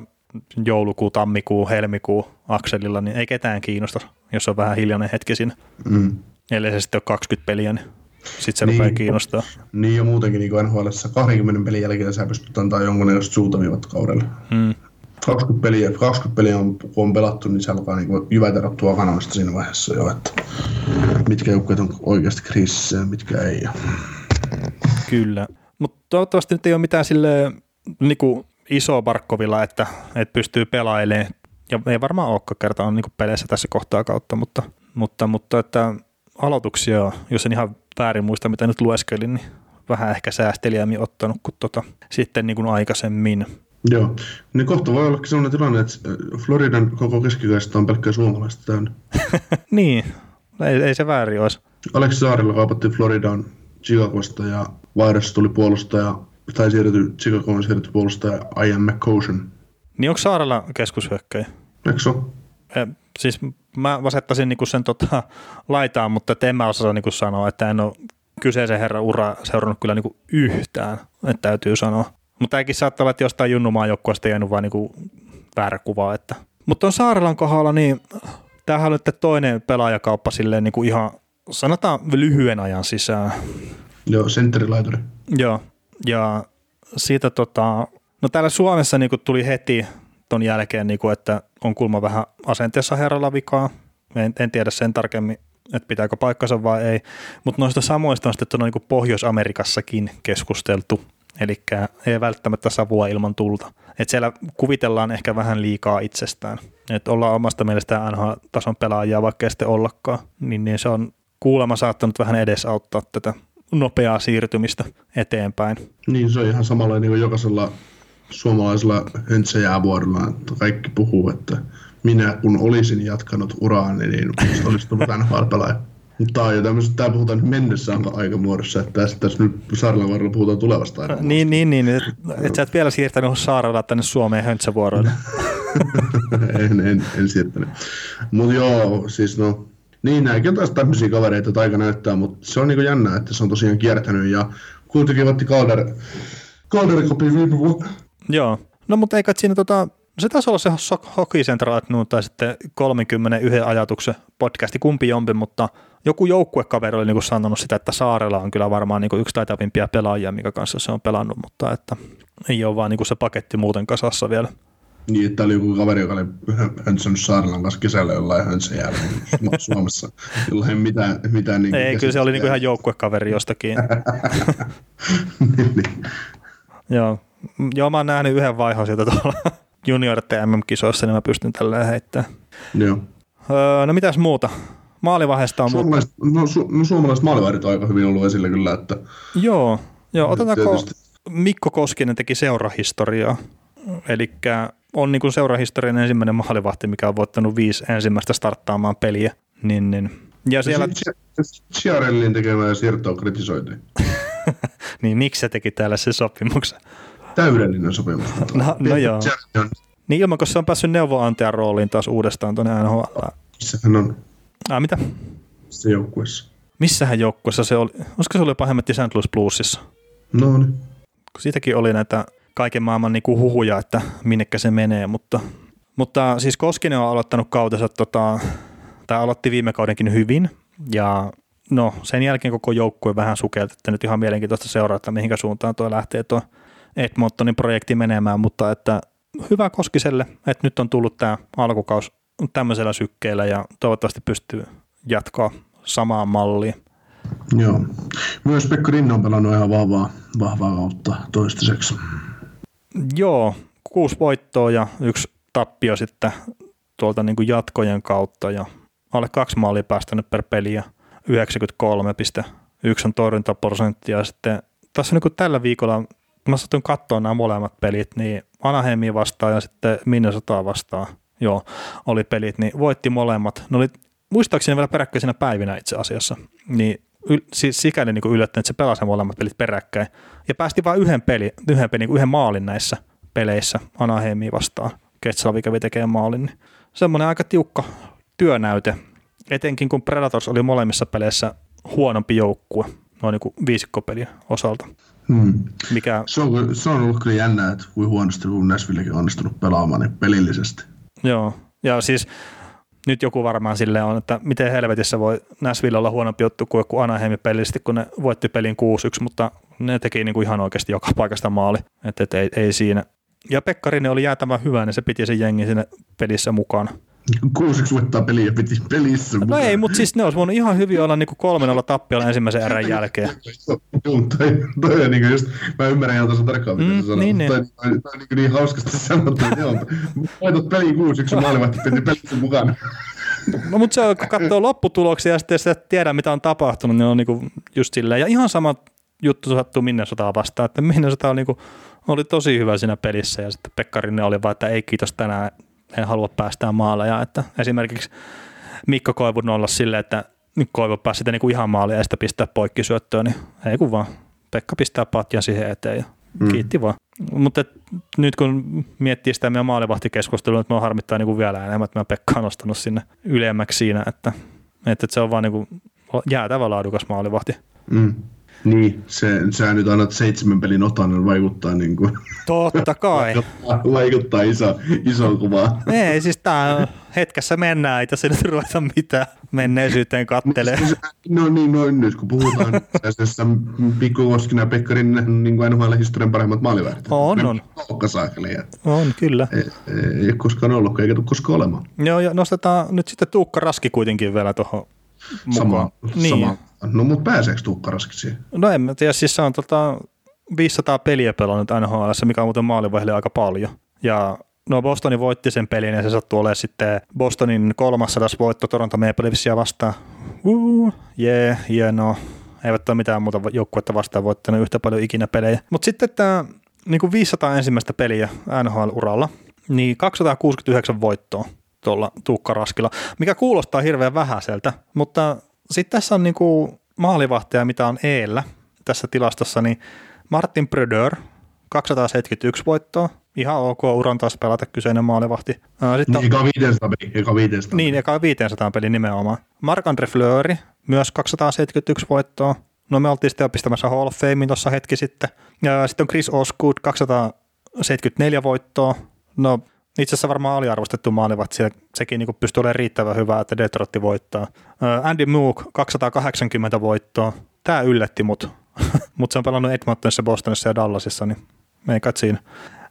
joulukuu, tammikuu, helmikuu akselilla, niin ei ketään kiinnosta, jos on vähän hiljainen hetki siinä. Mm. Ellei se sitten ole 20 peliä, niin sitten se Niin. rupeaa kiinnostaa. Niin ja muutenkin niin NHL 20 pelin jälkeen sä pystyt antaa jonkun näköistä suuntaviivat kaudelle. Mm. 20 peliä, 20 peliä on, kun on pelattu, niin se alkaa niin jyvät erottua kanavasta siinä vaiheessa jo, että mitkä joukkueet on oikeasti kriisissä ja mitkä ei. Kyllä. Mutta toivottavasti nyt ei ole mitään sille niinku isoa Barkovilla, että, että pystyy pelailemaan. Ja ei varmaan olekaan kerta on niinku peleissä tässä kohtaa kautta, mutta, mutta, mutta että aloituksia, jos en ihan väärin muista, mitä nyt lueskelin, niin vähän ehkä säästeliämmin ottanut kuin tota, sitten niin kuin aikaisemmin. Joo, niin kohta voi olla sellainen tilanne, että äh, Floridan koko keskikaista on pelkkää suomalaista täynnä. niin, ei, ei se väärin olisi. Aleksi Saarilla kaupattiin Floridaan Chicagosta ja vaihdossa tuli puolustaja, tai siirretty Chicagoon siirretty puolustaja Ian McCoshen. Niin onko Saarella keskushyökkäjä? Eikö se ole? Eh, siis mä vasettaisin niinku sen tota, laitaan, mutta en mä osaa niinku sanoa, että en ole kyseisen herran ura seurannut kyllä niinku yhtään, että täytyy sanoa. Mutta tämäkin saattaa olla, että jostain junnumaan joukkueesta jäänyt vaan niinku väärä kuva. Että. Mutta on Saarelan kohdalla, niin tämähän on nyt toinen pelaajakauppa silleen niinku ihan, sanotaan lyhyen ajan sisään. Joo, sentterilaituri. Joo, ja siitä tota, no täällä Suomessa niin tuli heti ton jälkeen, niin kuin, että on kulma vähän asenteessa herralla vikaa. En, en tiedä sen tarkemmin, että pitääkö paikkansa vai ei. Mutta noista samoista on sitten tuolla niin Pohjois-Amerikassakin keskusteltu. Eli ei välttämättä savua ilman tulta. Et siellä kuvitellaan ehkä vähän liikaa itsestään. Että ollaan omasta mielestään NHL-tason pelaajia, vaikka ei sitten ollakaan. Niin, niin se on kuulemma saattanut vähän edesauttaa tätä nopeaa siirtymistä eteenpäin. Niin, se on ihan samalla niin kuin jokaisella suomalaisella höntsäjäävuorolla, että kaikki puhuu, että minä kun olisin jatkanut uraani, niin olisi tullut NHL-pelaaja. Mutta tämä, on jo tämmöistä, tämä puhutaan nyt mennessä aikamuodossa, että tässä, tässä nyt Saarella varrella puhutaan tulevasta aina. Niin, niin, niin että et sä et vielä siirtänyt saarella tänne Suomeen höntsävuoroille. en, en, en siirtänyt. Mutta joo, siis no, niin nämäkin on taas tämmöisiä kavereita, että aika näyttää, mutta se on niinku jännä, että se on tosiaan kiertänyt ja kuitenkin otti Calder, Calder Cupin viime vuonna. Joo, no mutta eikä siinä tota, se taisi olla se Hockey Central tai sitten 31 ajatuksen podcasti, kumpi jompi, mutta joku joukkuekaveri oli niin kuin sanonut sitä, että Saarella on kyllä varmaan niin kuin yksi taitavimpia pelaajia, mikä kanssa se on pelannut, mutta että ei ole vaan niin kuin se paketti muuten kasassa vielä. Niin, että oli joku kaveri, joka oli hönsännyt Saarellan kanssa kesällä jollain hönsäjäällä Suomessa, jolla ei mitään, mitään niin Ei, kyllä se oli niinku ihan joukkuekaveri jostakin. niin, niin. Joo. Joo, mä oon nähnyt yhden vaihon sieltä tuolla junior MM-kisoissa, niin mä pystyn tälleen heittämään. Joo. Öö, no mitäs muuta? Maalivahesta on... Suomalaiset, no, su, no suomalaiset maalivahdit on aika hyvin ollut esillä kyllä, että... Joo, joo otetaanko... Tietysti. Mikko Koskinen teki seurahistoriaa. Eli on niin seurahistorian ensimmäinen maalivahti, mikä on voittanut viisi ensimmäistä starttaamaan peliä. Niin, niin. Ja siellä... Ciarellin tekemään siirtoa kritisoitiin. niin miksi se teki täällä sen sopimuksen? Täydellinen sopimus. no, no joo. Niin ilman, kun se on päässyt neuvoantajan rooliin taas uudestaan tuonne NHL. Missä hän on? Ah, mitä? Missä joukkueessa? Missähän joukkueessa se oli? Olisiko se oli jopa hemmetti St. Louis Bluesissa? No niin. Siitäkin oli näitä kaiken maailman niin kuin huhuja, että minnekä se menee, mutta, mutta siis Koskinen on aloittanut kautensa, tota, tai aloitti viime kaudenkin hyvin, ja no sen jälkeen koko joukkue vähän sukelti, että nyt ihan mielenkiintoista seurata, mihinkä suuntaan tuo lähtee tuo Edmontonin projekti menemään, mutta että hyvä Koskiselle, että nyt on tullut tämä alkukaus tämmöisellä sykkeellä ja toivottavasti pystyy jatkaa samaan malliin. Joo. Myös Pekka Rinne on pelannut ihan vahvaa, vahvaa kautta toistaiseksi. Joo, kuusi voittoa ja yksi tappio sitten tuolta niin kuin jatkojen kautta ja alle kaksi maalia päästänyt per peli ja 93,1 on torjuntaprosenttia. Sitten tässä niin kuin tällä viikolla, mä satuin katsoa nämä molemmat pelit, niin Anaheimia vastaan ja sitten Minnesotaa vastaan, joo, oli pelit, niin voitti molemmat. Ne oli muistaakseni vielä peräkkäisinä päivinä itse asiassa, niin siis sikäli niin yllättänyt, että se pelasi molemmat pelit peräkkäin. Ja päästi vain yhden, peli, yhden, peli, niin yhden maalin näissä peleissä Anaheimia vastaan. Ketslavi kävi tekemään maalin. Niin semmoinen aika tiukka työnäyte, etenkin kun Predators oli molemmissa peleissä huonompi joukkue noin niin viisikkopelin osalta. Hmm. Mikä... Se, on, se on ollut kyllä jännä, että kuin huonosti kun Nashvillekin on onnistunut pelaamaan niin pelillisesti. Joo, ja siis nyt joku varmaan sille on, että miten helvetissä voi Nashville olla huonompi juttu kuin joku Anaheim pelillisesti, kun ne voitti pelin 6-1, mutta ne teki niin kuin ihan oikeasti joka paikasta maali, että et ei, ei siinä. Ja Pekkarinen oli jäätävän hyvä, niin se piti sen jengi sinne pelissä mukana. Kuusiksi voittaa peliä piti pelissä. No ei, mutta siis ne olisi voinut ihan hyvin olla niin kolmen olla tappiolla ensimmäisen erän jälkeen. Joo, toi, toi on niin just, mä ymmärrän ihan tuossa tarkkaan, mitä mm, sä niin, niin. Toi, toi, toi, niin, niin hauskasti sanottu, että joo, voitot peliin kuusi, yksi maalivahti piti pelissä mukana. No mutta se on, kun katsoo lopputuloksia ja sitten sitä tiedä, mitä on tapahtunut, niin on niin kuin just silleen. Ja ihan sama juttu sattuu Minnesotaa vastaan, että Minnesota oli, niin kuin, oli tosi hyvä siinä pelissä ja sitten Pekkarinen oli vaan, että ei kiitos tänään, en halua päästää maaleja. Että esimerkiksi Mikko Koivu olla silleen, että nyt Koivu pääsi sitä niinku ihan maalia ja sitä pistää poikkisyöttöön, niin ei kun vaan. Pekka pistää patjan siihen eteen ja mm. kiitti vaan. Mutta nyt kun miettii sitä meidän maalivahtikeskustelua, että me harmittaa niinku vielä enemmän, että mä Pekka on nostanut sinne ylemmäksi siinä, että, että se on vaan niinku jäätävä laadukas maalivahti. Mm. Niin, se, sä nyt annat seitsemän pelin otan, vaikuttaa niin kuin, Totta kai. vaikuttaa, vaikuttaa iso, iso kuvaa. Ei, siis tää hetkessä mennään, ei tässä nyt ruveta mitään menneisyyteen kattelee. No niin, no nyt kun puhutaan tässä Pikku Koskinen ja Pekkarin niin kuin NHL-historian paremmat maalivähdet. On, on. On, kyllä. Ei, ei, ei koskaan ollut, eikä tule koskaan olemaan. Joo, ja nostetaan nyt sitten Tuukka Raski kuitenkin vielä tuohon mukaan. Sama, niin. sama No mutta pääseekö Tuukka Raskiksi? No en mä tiedä, siis se on tota 500 peliä pelannut NHL, mikä on muuten maalivahille aika paljon. Ja no Bostoni voitti sen pelin ja se sattuu olemaan sitten Bostonin 300 voitto Toronto Maple Leafsia vastaan. Uh, jee, yeah, no, Eivät ole mitään muuta joukkuetta vastaan voittanut yhtä paljon ikinä pelejä. Mutta sitten tämä niin 500 ensimmäistä peliä NHL-uralla, niin 269 voittoa tuolla Tuukka Raskilla, mikä kuulostaa hirveän vähäiseltä, mutta sitten tässä on niinku maalivahtia, mitä on eellä tässä tilastossa, niin Martin Bröder, 271 voittoa, ihan ok uran taas pelata kyseinen maalivahti. Sitten niin, eka 500 peli, eka 500 Niin, eka 500 peli nimenomaan. Marc-André Fleury, myös 271 voittoa. No me oltiin sitten pistämässä Hall of Famein tuossa hetki sitten. Ja sitten on Chris Osgood, 274 voittoa. No Itse asiassa varmaan aliarvostettu maalivahti, sekin niin pystyy olemaan riittävän hyvä, että Detroit voittaa. Andy Mook 280 voittoa. Tämä yllätti mut, mutta se on pelannut Edmontonissa, Bostonissa ja Dallasissa, niin ei siinä.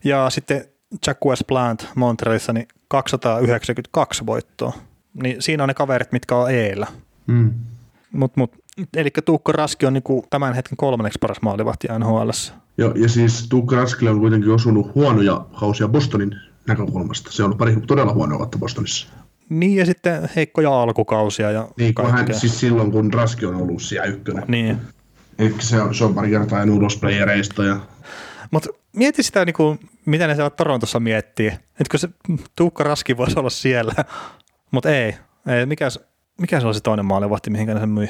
Ja sitten Jack West Plant Montrealissa, niin 292 voittoa. Niin siinä on ne kaverit, mitkä on eellä. Mm. Mut, mut, eli Tuukko Raski on niinku tämän hetken kolmanneksi paras maalivahti NHL. Joo, ja siis Tuukko Raskille on kuitenkin osunut huonoja kausia Bostonin näkökulmasta. Se on pari todella huonoa vuotta Bostonissa. Niin, ja sitten heikkoja alkukausia. Ja niin, kun hän, siis silloin kun Raski on ollut siellä ykkönen. Niin. Eli se on, se on pari kertaa jäänyt ulos playereista. Ja... Mutta mieti sitä, niin kuin, mitä ne siellä Torontossa miettii. Että kun se Tuukka Raski voisi olla siellä, mutta ei. ei mikä, mikä se on se toinen maalivahti, mihinkä ne sen myi?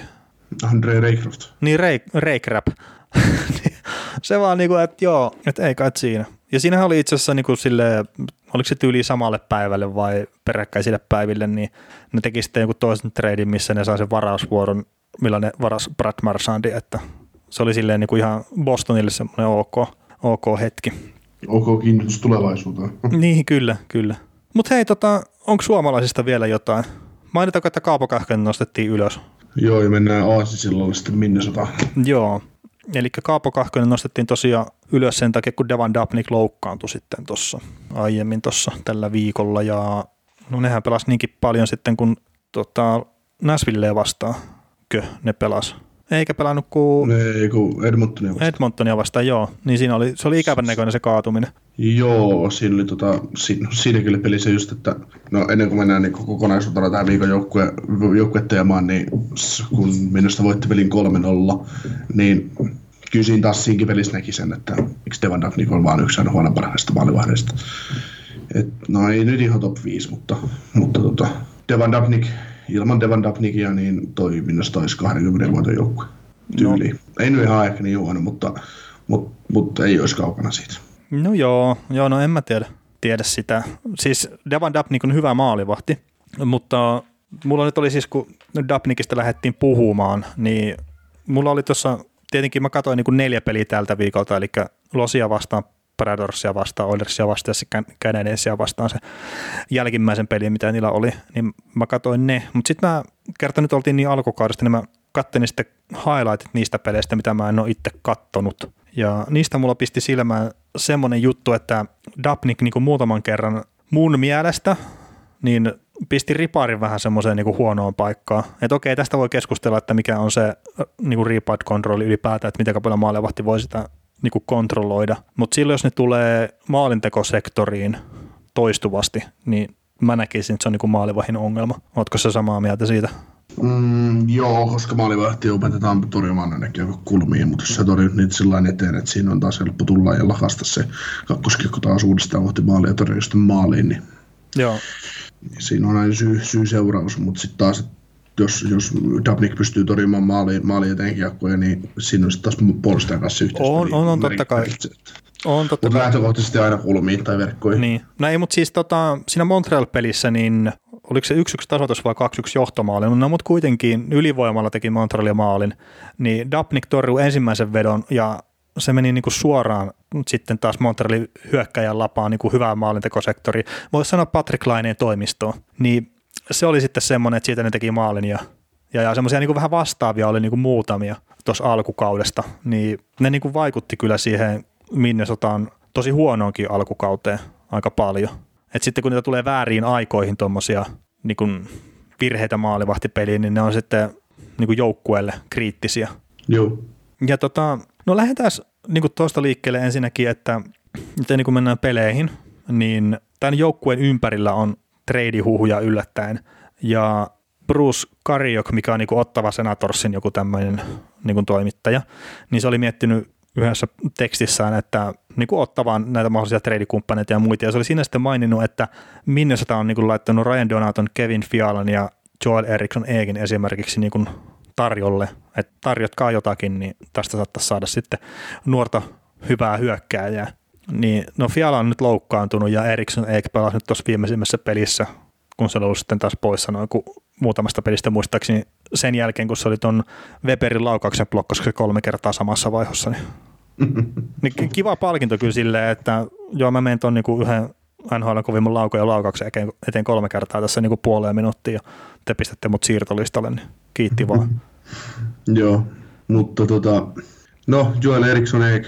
Andre Raycroft. Niin, Ray, Raycrap. se vaan niin kuin, että joo, että ei kai siinä. Ja siinähän oli itse asiassa niin kuin sille, oliko se tyyli samalle päivälle vai peräkkäisille päiville, niin ne teki sitten joku toisen treidin, missä ne sai sen varausvuoron, millä ne varas Brad Marsandi, että se oli silleen niin kuin ihan Bostonille semmoinen ok, ok hetki. Ok kiinnostus tulevaisuuteen. niin, kyllä, kyllä. Mutta hei, tota, onko suomalaisista vielä jotain? Mainitaanko, että Kaapo Kähkönen nostettiin ylös? Joo, ja mennään Aasisilla sitten Minnesota. Joo, Eli Kaapo Kahkonen nostettiin tosiaan ylös sen takia, kun Devan Dapnik loukkaantui sitten tuossa aiemmin tuossa tällä viikolla. Ja no nehän pelasi niinkin paljon sitten, kun tota, Näsvilleen vastaan, kö ne pelas. Eikä pelannut kuin... Ei, kun Edmontonia vastaan. Edmontonia vastaan, joo. Niin siinä oli, se oli ikävän näköinen se kaatuminen. Joo, siinä oli tota, siinä, siinä kyllä peli se just, että no ennen kuin mennään niin kokonaisuutena tähän viikon joukkue, joukkueteemaan, niin kun minusta voitti pelin 3-0, niin kyllä siinä taas siinkin pelissä näki sen, että miksi Devan Daphne on vaan yksi aina huono parhaista maalivahdeista. Et, no ei nyt ihan top 5, mutta, mutta tota, Devan Dapnik, ilman Devan Dapnikia, niin toi minusta olisi 20 vuoden joukkue tyyli. No. Ei nyt ihan ehkä niin huono, mutta, mutta, mutta ei olisi kaukana siitä. No joo, joo no en mä tiedä, tiedä sitä. Siis Devan Dapnik on hyvä maalivahti, mutta mulla nyt oli siis, kun Dapnikista lähdettiin puhumaan, niin mulla oli tuossa, tietenkin mä katsoin niin kuin neljä peliä tältä viikolta, eli Losia vastaan, Paradorsia vastaan, Oilersia vastaan ja Canadiensia vastaan se jälkimmäisen pelin, mitä niillä oli, niin mä katsoin ne. Mutta sitten mä kerta nyt oltiin niin alkukaudesta, niin mä kattelin sitten highlightit niistä peleistä, mitä mä en ole itse kattonut. Ja niistä mulla pisti silmään semmoinen juttu, että Dapnik niin muutaman kerran mun mielestä niin pisti riparin vähän semmoiseen niin huonoon paikkaan. Että okei, tästä voi keskustella, että mikä on se niin ripard kontrolli ylipäätään, että miten paljon maalevahti voi sitä niin kontrolloida. Mutta silloin, jos ne tulee maalintekosektoriin toistuvasti, niin mä näkisin, että se on niin maalivahin ongelma. Oletko se samaa mieltä siitä? Mm, joo, koska maalivahti opetetaan torjumaan ainakin kulmiin, mutta jos sä torjut niitä sillä eteen, että siinä on taas helppo tulla ja lakasta se kakkoskikko taas uudestaan kohti maalia ja sitten maaliin, niin, joo. niin siinä on aina syy, syy seuraus, mutta sitten taas, jos, jos Dabnik pystyy torjumaan maaliin, maaliin eteen kiekkoja, niin siinä on sitten taas puolustajan kanssa yhteistyö. On, on, on totta kai. On totta mutta lähtökohtaisesti aina kulmiin tai verkkoihin. Niin. No ei, mutta siis tota, siinä Montreal-pelissä, niin oliko se 1-1 tasoitus vai 2-1 johtomaali, no mutta kuitenkin ylivoimalla teki Montrealin maalin, niin Dapnik torjui ensimmäisen vedon ja se meni niin kuin suoraan sitten taas Montrealin hyökkäjän lapaan niin kuin hyvää maalintekosektori. Voisi sanoa Patrick Laineen toimistoon. Niin se oli sitten semmoinen, että siitä ne teki maalin ja, ja, ja semmoisia niin vähän vastaavia oli niin kuin muutamia tuossa alkukaudesta. Niin ne niin kuin vaikutti kyllä siihen Minnesotaan tosi huonoonkin alkukauteen aika paljon. Et sitten kun niitä tulee väärin aikoihin tuommoisia niin virheitä maalivahtipeliin, niin ne on sitten niin kuin joukkueelle kriittisiä. Joo. Ja tota, no lähdetään niin tuosta liikkeelle ensinnäkin, että nyt niin kuin mennään peleihin, niin tämän joukkueen ympärillä on treidihuhuja yllättäen. Ja Bruce Kariok, mikä on niin Ottava Senatorsin joku tämmöinen niin toimittaja, niin se oli miettinyt yhdessä tekstissään, että niin kuin ottavan näitä mahdollisia treidikumppaneita ja muita. Ja se oli siinä sitten maininnut, että Minnesota on niin kuin laittanut Ryan Donaton, Kevin Fialan ja Joel Eriksson Eegin esimerkiksi niin kuin tarjolle, että tarjotkaa jotakin, niin tästä saattaisi saada sitten nuorta hyvää hyökkääjää. Niin, no Fiala on nyt loukkaantunut ja Eriksson Eek pelasi nyt tuossa viimeisimmässä pelissä, kun se on ollut sitten taas poissa noin kuin muutamasta pelistä muistaakseni sen jälkeen, kun se oli tuon Weberin laukauksen blokkasi kolme kertaa samassa vaiheessa, niin, niin kiva palkinto kyllä silleen, että joo mä menen tuon niinku yhden NHL kovimman laukoja laukauksen eteen kolme kertaa tässä niin kuin puoleen minuuttia ja te pistätte mut siirtolistalle, niin kiitti vaan. Joo, mutta tota, no Joel Eriksson ei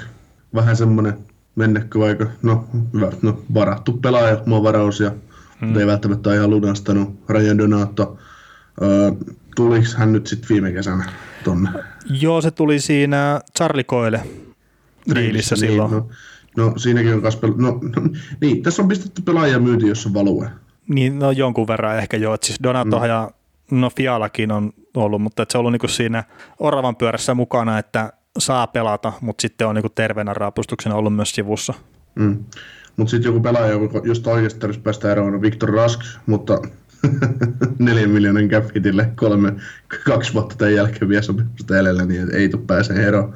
vähän semmoinen mennäkö vaikka, no hyvä, no varattu pelaaja, mua varaus ja hmm. ei välttämättä ihan lunastanut. Ryan Donato, öö, tuliko hän nyt sitten viime kesänä tonne? Joo, se tuli siinä Charlie Coyle diilissä niin, silloin. No, no siinäkin on kas pel- no, no, niin, tässä on pistetty pelaajia myyti, jos on value. Niin, no jonkun verran ehkä joo. Siis Donato mm. ja no Fialakin on ollut, mutta se on ollut niinku siinä oravan pyörässä mukana, että saa pelata, mutta sitten on niinku terveenä raapustuksena ollut myös sivussa. Mm. Mutta sitten joku pelaaja, just oikeasti tarvitsisi päästä eroon, on Victor Rask, mutta neljän miljoonan cap hitille kolme, kaksi vuotta tämän jälkeen vielä sopimusta edellä, niin ei tule pääse eroon.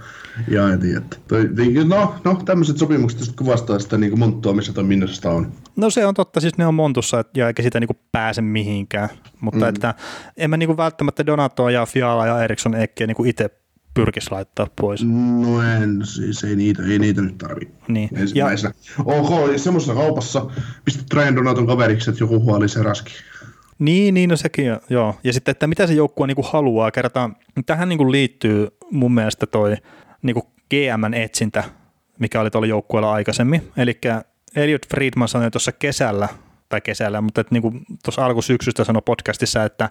Ja en tiedä. Toi, no, no tämmöiset sopimukset kuvastaa sitä niin monttua, missä toi Minnesota on. No se on totta, siis ne on montussa ja eikä sitä niin pääse mihinkään. Mutta mm. että en mä niin välttämättä Donatoa ja Fiala ja Eriksson Ekkiä niin itse pyrkisi laittaa pois. No en, siis ei niitä, ei niitä nyt tarvi. Niin. Ja, ok, semmoisessa kaupassa pistät Ryan Donaton kaveriksi, että joku huoli se raski. Niin, niin no sekin, joo. Ja sitten, että mitä se joukkue niin haluaa kertaa. Tähän niin liittyy mun mielestä toi niin GMn etsintä, mikä oli tuolla joukkueella aikaisemmin. Eli Elliot Friedman sanoi tuossa kesällä, tai kesällä, mutta niin tuossa alkusyksystä sanoi podcastissa, että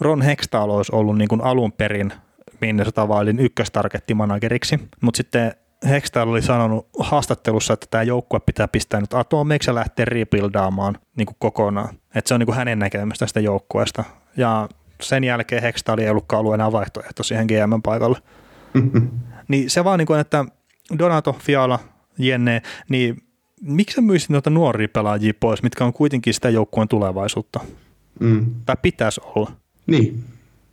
Ron Hextall olisi ollut niin kuin alun perin Minnesota Wildin ykköstargettimanageriksi, mutta sitten Hextall oli sanonut haastattelussa, että tämä joukkue pitää pistää nyt atomeiksi ja lähteä rebuildaamaan niin kuin kokonaan. Että se on niin hänen näkemystä tästä joukkueesta. Ja sen jälkeen Hextall ei ollutkaan ollut enää vaihtoehto siihen GM paikalle. niin se vaan niin kuin, että Donato, Fiala, Jenne, niin miksi sä myisit noita nuoria pelaajia pois, mitkä on kuitenkin sitä joukkueen tulevaisuutta? Mm. Tai pitäisi olla. Niin.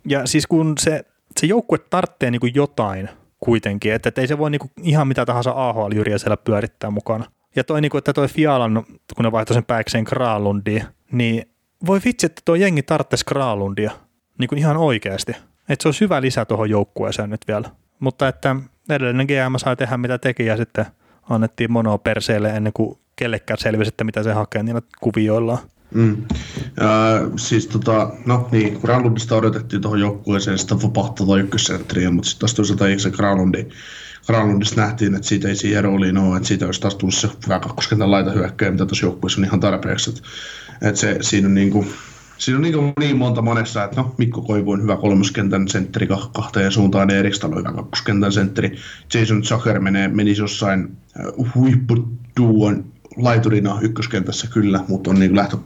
Ja siis kun se, se joukkue tarvitsee niin jotain kuitenkin, että, että ei se voi niin ihan mitä tahansa AHL-jyriä siellä pyörittää mukana. Ja toi, niin kuin, että toi Fialan, kun ne vaihtoi sen pääkseen Kralundiin, niin voi vitsi, että tuo jengi tarvitsisi Kralundia niin kuin ihan oikeasti. Että se olisi hyvä lisä tuohon joukkueeseen nyt vielä. Mutta että edellinen GM sai tehdä mitä teki ja sitten annettiin monoa perseelle ennen kuin kellekään selvisi, että mitä se hakee niillä kuvioillaan. Mm. Äh, siis tota, no niin, Granlundista odotettiin tuohon joukkueeseen, sitä vapahtaa tuo ykkössentteriä, mutta sitten taas toisaalta ei se Granlundi, Granlundista nähtiin, että siitä ei siihen rooliin ole, että siitä olisi taas tullut se hyvä kakkoskentän laita hyökkäjä, mitä tuossa joukkueessa on ihan tarpeeksi. Että, se, siinä on niin kuin, Siinä on niin, niin monta monessa, että no, Mikko Koivu on hyvä kolmoskentän sentteri kahteen suuntaan, Erik on hyvä kakkoskentän sentteri, Jason Zucker menee, menisi jossain uh, huippuduon laiturina ykköskentässä kyllä, mutta on niin lähtö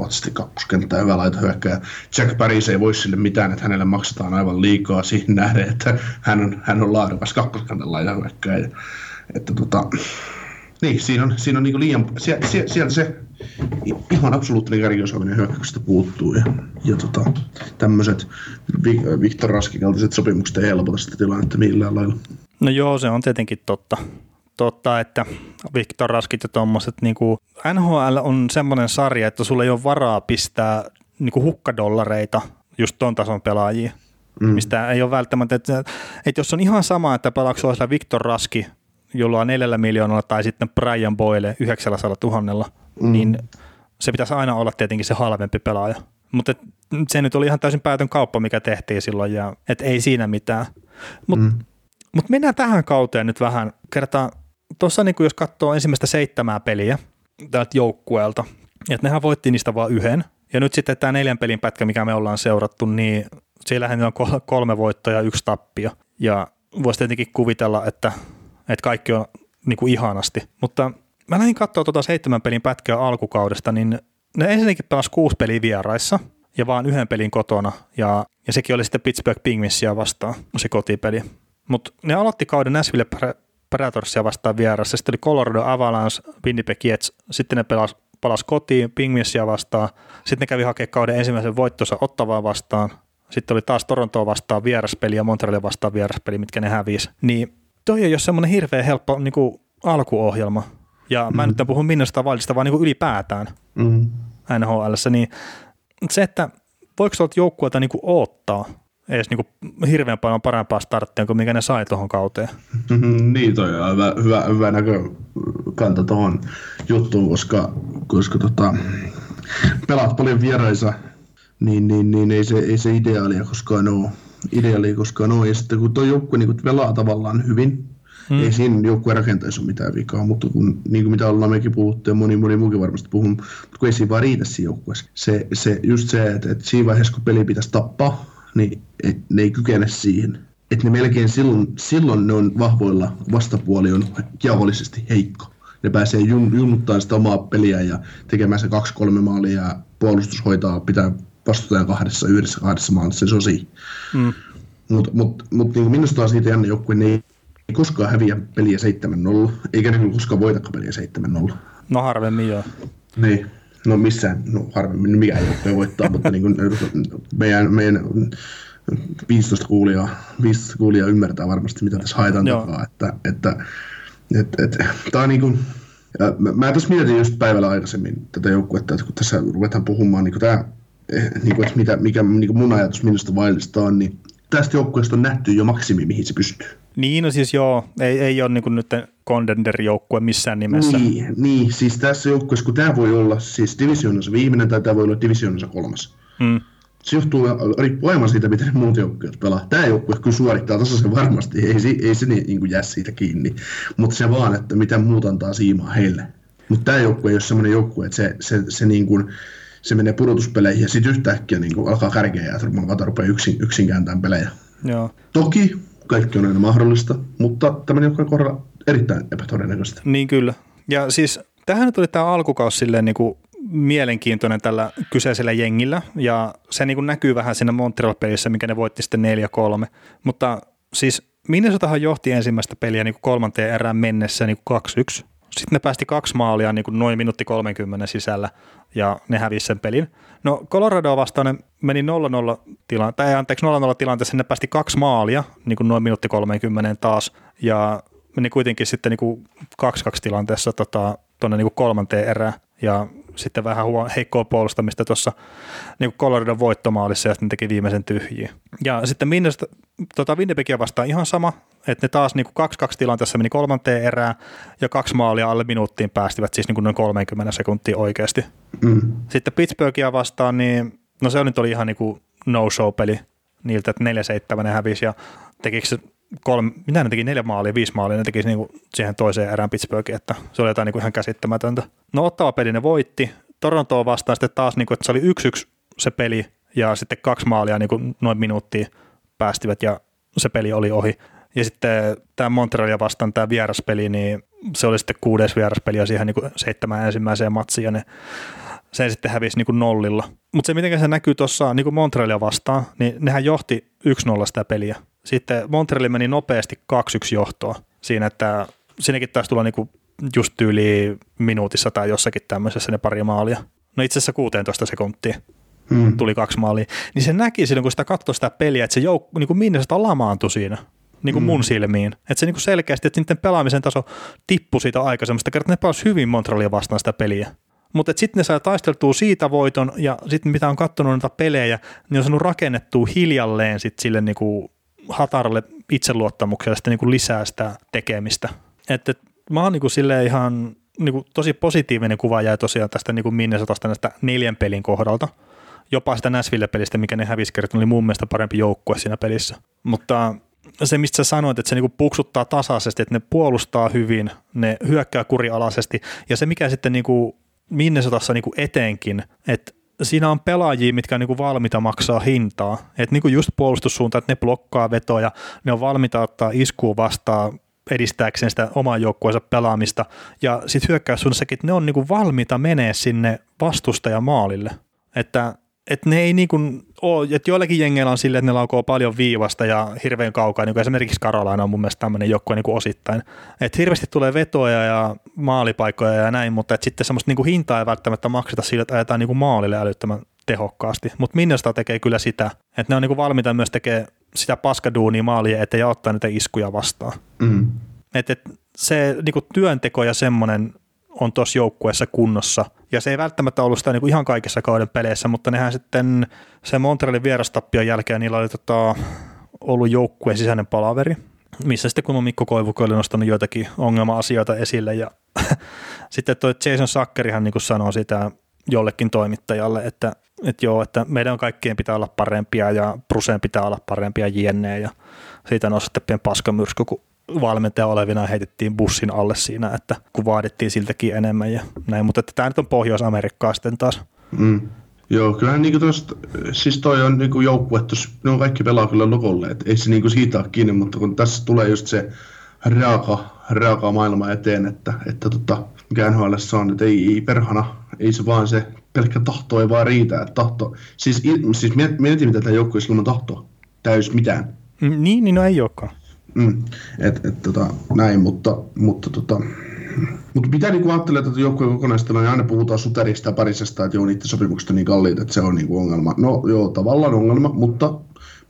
lähtökohtaisesti kakkoskenttä hyvä laitohyökkäjä. Jack Paris ei voi sille mitään, että hänelle maksetaan aivan liikaa siihen nähden, että hän on, hän on laadukas kakkoskentän laitohyökkäjä. Että tota, niin, siinä on, siinä on niin liian, sieltä, sieltä se ihan absoluuttinen kärkiosaaminen hyökkäyksestä puuttuu ja, ja tota, tämmöiset Viktor Raskikaltaiset sopimukset ei helpota sitä tilannetta millään lailla. No joo, se on tietenkin totta. Totta, että Viktor Raskit ja tuommoiset, niin NHL on semmoinen sarja, että sulla ei ole varaa pistää niin kuin hukkadollareita just ton tason pelaajia, mm. mistä ei ole välttämättä, että, että jos on ihan sama, että pelaako Viktor Raski jolla on neljällä miljoonalla tai sitten Brian Boyle 900 tuhannella, mm. niin se pitäisi aina olla tietenkin se halvempi pelaaja. Mutta se nyt oli ihan täysin päätön kauppa, mikä tehtiin silloin, ja et ei siinä mitään. Mutta mm. mut mennään tähän kauteen nyt vähän. Kertaa, tuossa niin jos katsoo ensimmäistä seitsemää peliä tältä joukkueelta, että nehän voitti niistä vain yhden, ja nyt sitten tämä neljän pelin pätkä, mikä me ollaan seurattu, niin siellähän on kolme voittoa ja yksi tappio. Ja voisi tietenkin kuvitella, että että kaikki on niin kuin ihanasti. Mutta mä lähdin katsoa tuota seitsemän pelin pätkää alkukaudesta, niin ne ensinnäkin pelasi kuusi peliä vieraissa ja vaan yhden pelin kotona, ja, ja sekin oli sitten Pittsburgh Penguinsia vastaan, se kotipeli. Mutta ne aloitti kauden Nashville Predatorsia vastaan vieressä, sitten oli Colorado Avalanche, Winnipeg Jets, sitten ne pelasi palasi kotiin Penguinsia vastaan, sitten ne kävi hakemaan kauden ensimmäisen voittonsa Ottavaa vastaan, sitten oli taas Torontoa vastaan vieraspeli ja Montrealia vastaan vieraspeli, mitkä ne hävisi. Niin toi ei ole semmoinen hirveän helppo niin kuin alkuohjelma. Ja mä mm. nyt puhun Minnesota Wildista, vaan niin kuin ylipäätään mm. NHL, niin se, että voiko tuolta joukkueelta niin kuin oottaa, edes niinku hirveän paljon parempaa starttia kuin mikä ne sai tuohon kauteen. niin, toi on hyvä, hyvä, hyvä näkökanta tuohon juttuun, koska, koska tota, pelaat paljon vieraissa, niin, niin, niin ei, se, ei se ideaalia koskaan ole. Ideaalia koskaan ole. Ja sitten kun tuo joukkue niin pelaa tavallaan hyvin, Hmm. Ei siinä joukkueen rakenteessa ole mitään vikaa, mutta kun, niin kuin mitä ollaan mekin puhuttu ja moni, moni muukin varmasti puhuu, mutta kun ei siinä vaan riitä siinä joukkueessa. Se, se, just se, että, että siinä vaiheessa kun peli pitäisi tappaa, niin et, ne ei kykene siihen. Että ne melkein silloin, silloin ne on vahvoilla, vastapuoli on jaollisesti heikko. Ne pääsee jun, junnuttaa sitä omaa peliä ja tekemään se kaksi-kolme maalia ja puolustus hoitaa, pitää vastustajan kahdessa, yhdessä kahdessa maalissa, se on siinä. Mm. Mutta mut, mut, niin minusta on siitä jännä joukkue, ne ei ei koskaan häviä peliä 7-0, eikä ne koskaan voitakaan peliä 7-0. No harvemmin joo. Niin, no missään, no harvemmin, mikä ei ole voittaa, mutta niin kuin meidän, meidän 15 kuulijaa, 15 kuulijaa ymmärtää varmasti, mitä tässä haetaan Joo. takaa, että, että että, että, tämä on niin kuin, mä, mä tässä mietin just päivällä aikaisemmin tätä joukkuetta, että kun tässä ruvetaan puhumaan niin kuin tämä, eh, niin kuin, että mitä, mikä niin kuin mun ajatus minusta vaillista on, niin tästä joukkueesta on nähty jo maksimi, mihin se pystyy. Niin, no siis joo, ei, ei ole niin nyt contender-joukkue missään nimessä. Niin, niin, siis tässä joukkueessa, kun tämä voi olla siis divisioonassa viimeinen tai tämä voi olla divisioonassa kolmas. Hmm. Se johtuu, riippuu aivan siitä, miten muut joukkueet pelaa. Tämä joukkue kyllä suorittaa tasaisen varmasti, ei, ei se niin, niin kuin jää siitä kiinni, mutta se vaan, että mitä muut antaa siimaa heille. Mutta tämä joukkue ei ole sellainen joukkue, että se, se, se, niin kuin, se menee pudotuspeleihin ja sitten yhtäkkiä niin kuin alkaa kärkeä ja rupeaa rupeaa yksin, yksin kääntämään pelejä. Joo. Toki kaikki on aina mahdollista, mutta tämän joukkueen kohdalla erittäin epätodennäköistä. Niin kyllä. Ja siis tähän tuli tämä alkukausi silleen niin kuin mielenkiintoinen tällä kyseisellä jengillä, ja se niin kuin näkyy vähän siinä Montreal-pelissä, mikä ne voitti sitten 4-3. Mutta siis Minnesotahan johti ensimmäistä peliä niin kuin kolmanteen erään mennessä niin kuin 2-1. Sitten ne päästi kaksi maalia niin kuin noin minuutti 30 sisällä ja ne hävisi sen pelin. No Colorado vastaan ne meni 0-0 tila- tai anteeksi 0-0 tilanteessa, ne päästi kaksi maalia niin kuin noin minuutti 30 taas ja meni kuitenkin sitten niin kuin 2-2 tilanteessa tuonne tota, niin kolmanteen erään ja sitten vähän huo, heikkoa puolustamista tuossa niin Coloradon voittomaalissa ja sitten teki viimeisen tyhjiä. Ja sitten Minnesota, tota Winnipegia vastaan ihan sama, että ne taas niin 2-2 tilanteessa meni kolmanteen erään ja kaksi maalia alle minuuttiin päästivät siis niin noin 30 sekuntia oikeasti. Mm. Sitten Pittsburghia vastaan, niin no se nyt oli ihan niin no-show-peli niiltä, että 4-7 ne hävisi ja tekikö se kolme, mitä ne teki, neljä maalia, viisi maalia, ne teki niinku siihen toiseen erään Pittsburghiin, että se oli jotain niinku ihan käsittämätöntä. No ottava peli ne voitti, Torontoa vastaan sitten taas, niinku, että se oli yksi yksi se peli ja sitten kaksi maalia niinku noin minuuttia päästivät ja se peli oli ohi. Ja sitten tämä Montrealia vastaan tämä vieraspeli, niin se oli sitten kuudes vieraspeli ja siihen niinku seitsemän ensimmäiseen matsiin ja ne sen sitten hävisi niinku nollilla. Mutta se miten se näkyy tuossa niinku Montrealia vastaan, niin nehän johti 1-0 sitä peliä. Sitten Montreal meni nopeasti 2-1 johtoa siinä, että siinäkin taisi tulla niinku just tyyli minuutissa tai jossakin tämmöisessä ne pari maalia. No itse asiassa 16 sekuntia hmm. tuli kaksi maalia. Niin se näki silloin, kun sitä katsoi sitä peliä, että se joukko, niin kuin Minnesota lamaantui siinä niin kuin mm. mun silmiin. Että se niin kuin selkeästi, että niiden pelaamisen taso tippui siitä aikaisemmasta, kertaa ne pelasi hyvin Montrealia vastaan sitä peliä. Mutta sitten ne saa taisteltua siitä voiton ja sitten mitä on katsonut noita pelejä, niin on saanut rakennettua hiljalleen sit sille niinku hataralle itseluottamukselle sitten niinku lisää sitä tekemistä. Että et, mä oon niinku silleen ihan niinku tosi positiivinen kuva jäi tosiaan tästä niinku Minnesotasta näistä neljän pelin kohdalta. Jopa sitä Nashville-pelistä, mikä ne hävisi oli mun mielestä parempi joukkue siinä pelissä. Mutta se, mistä sä sanoit, että se niinku puksuttaa tasaisesti, että ne puolustaa hyvin, ne hyökkää kurialaisesti, ja se mikä sitten niinku Minnesotassa niinku etenkin, että siinä on pelaajia, mitkä on niinku valmiita maksaa hintaa. Että niinku just puolustussuunta, että ne blokkaa vetoja, ne on valmiita ottaa iskuun vastaan edistääkseen sitä oman joukkueensa pelaamista. Ja sitten hyökkäyssuunnassakin, että ne on niinku valmiita menee sinne vastustajamaalille. Että että ne ei niin kuin ole, että joillakin jengeillä on sille, että ne laukoo paljon viivasta ja hirveän kaukaa, niin kuin esimerkiksi Karolaina on mun mielestä tämmöinen joukkue niin kuin osittain. Että hirveästi tulee vetoja ja maalipaikkoja ja näin, mutta että sitten semmoista niin kuin hintaa ei välttämättä makseta sille, että ajetaan niin kuin maalille älyttömän tehokkaasti. Mutta Minnesota tekee kyllä sitä, että ne on niin kuin valmiita myös tekemään sitä paskaduunia maalia eteen ja ottaa niitä iskuja vastaan. Mm. Et, et se niin kuin työnteko ja semmoinen on tuossa joukkueessa kunnossa. Ja se ei välttämättä ollut sitä niin kuin ihan kaikissa kauden peleissä, mutta nehän sitten se Montrealin vierastappion jälkeen niillä oli tota, ollut joukkueen sisäinen palaveri, missä sitten kun Mikko Koivuko oli nostanut joitakin ongelma-asioita esille ja sitten toi Jason Sakkerihan niin sanoi sitä jollekin toimittajalle, että, että joo, että meidän kaikkien pitää olla parempia ja Bruseen pitää olla parempia jne. Ja siitä nousi sitten pieni paskamyrsky, kun valmentaja olevina heitettiin bussin alle siinä, että kun vaadittiin siltäkin enemmän ja näin, mutta että tämä nyt on Pohjois-Amerikkaa sitten taas. Mm. Joo, kyllähän niinku tosta, siis toi on niinku joukkue, ne on kaikki pelaa kyllä lokolle, et ei se niinku siitä ole kiinni, mutta kun tässä tulee just se raaka, raaka maailma eteen, että, että tota, mikä NHL on, että ei, ei perhana, ei se vaan se pelkkä tahto ei vaan riitä, että tahto, siis, siis mietin mitä tämä joukkue ilman tahtoa, täys mitään. Mm, niin, niin no ei olekaan. Mm, et, et, tota, näin, mutta, mutta tota, mutta mitä niin ajattelee tätä joukkueen kokonaista, niin aina puhutaan Suterista ja Parisesta, että joo, niiden sopimukset on niin kalliita, että se on niin kuin ongelma. No joo, tavallaan ongelma, mutta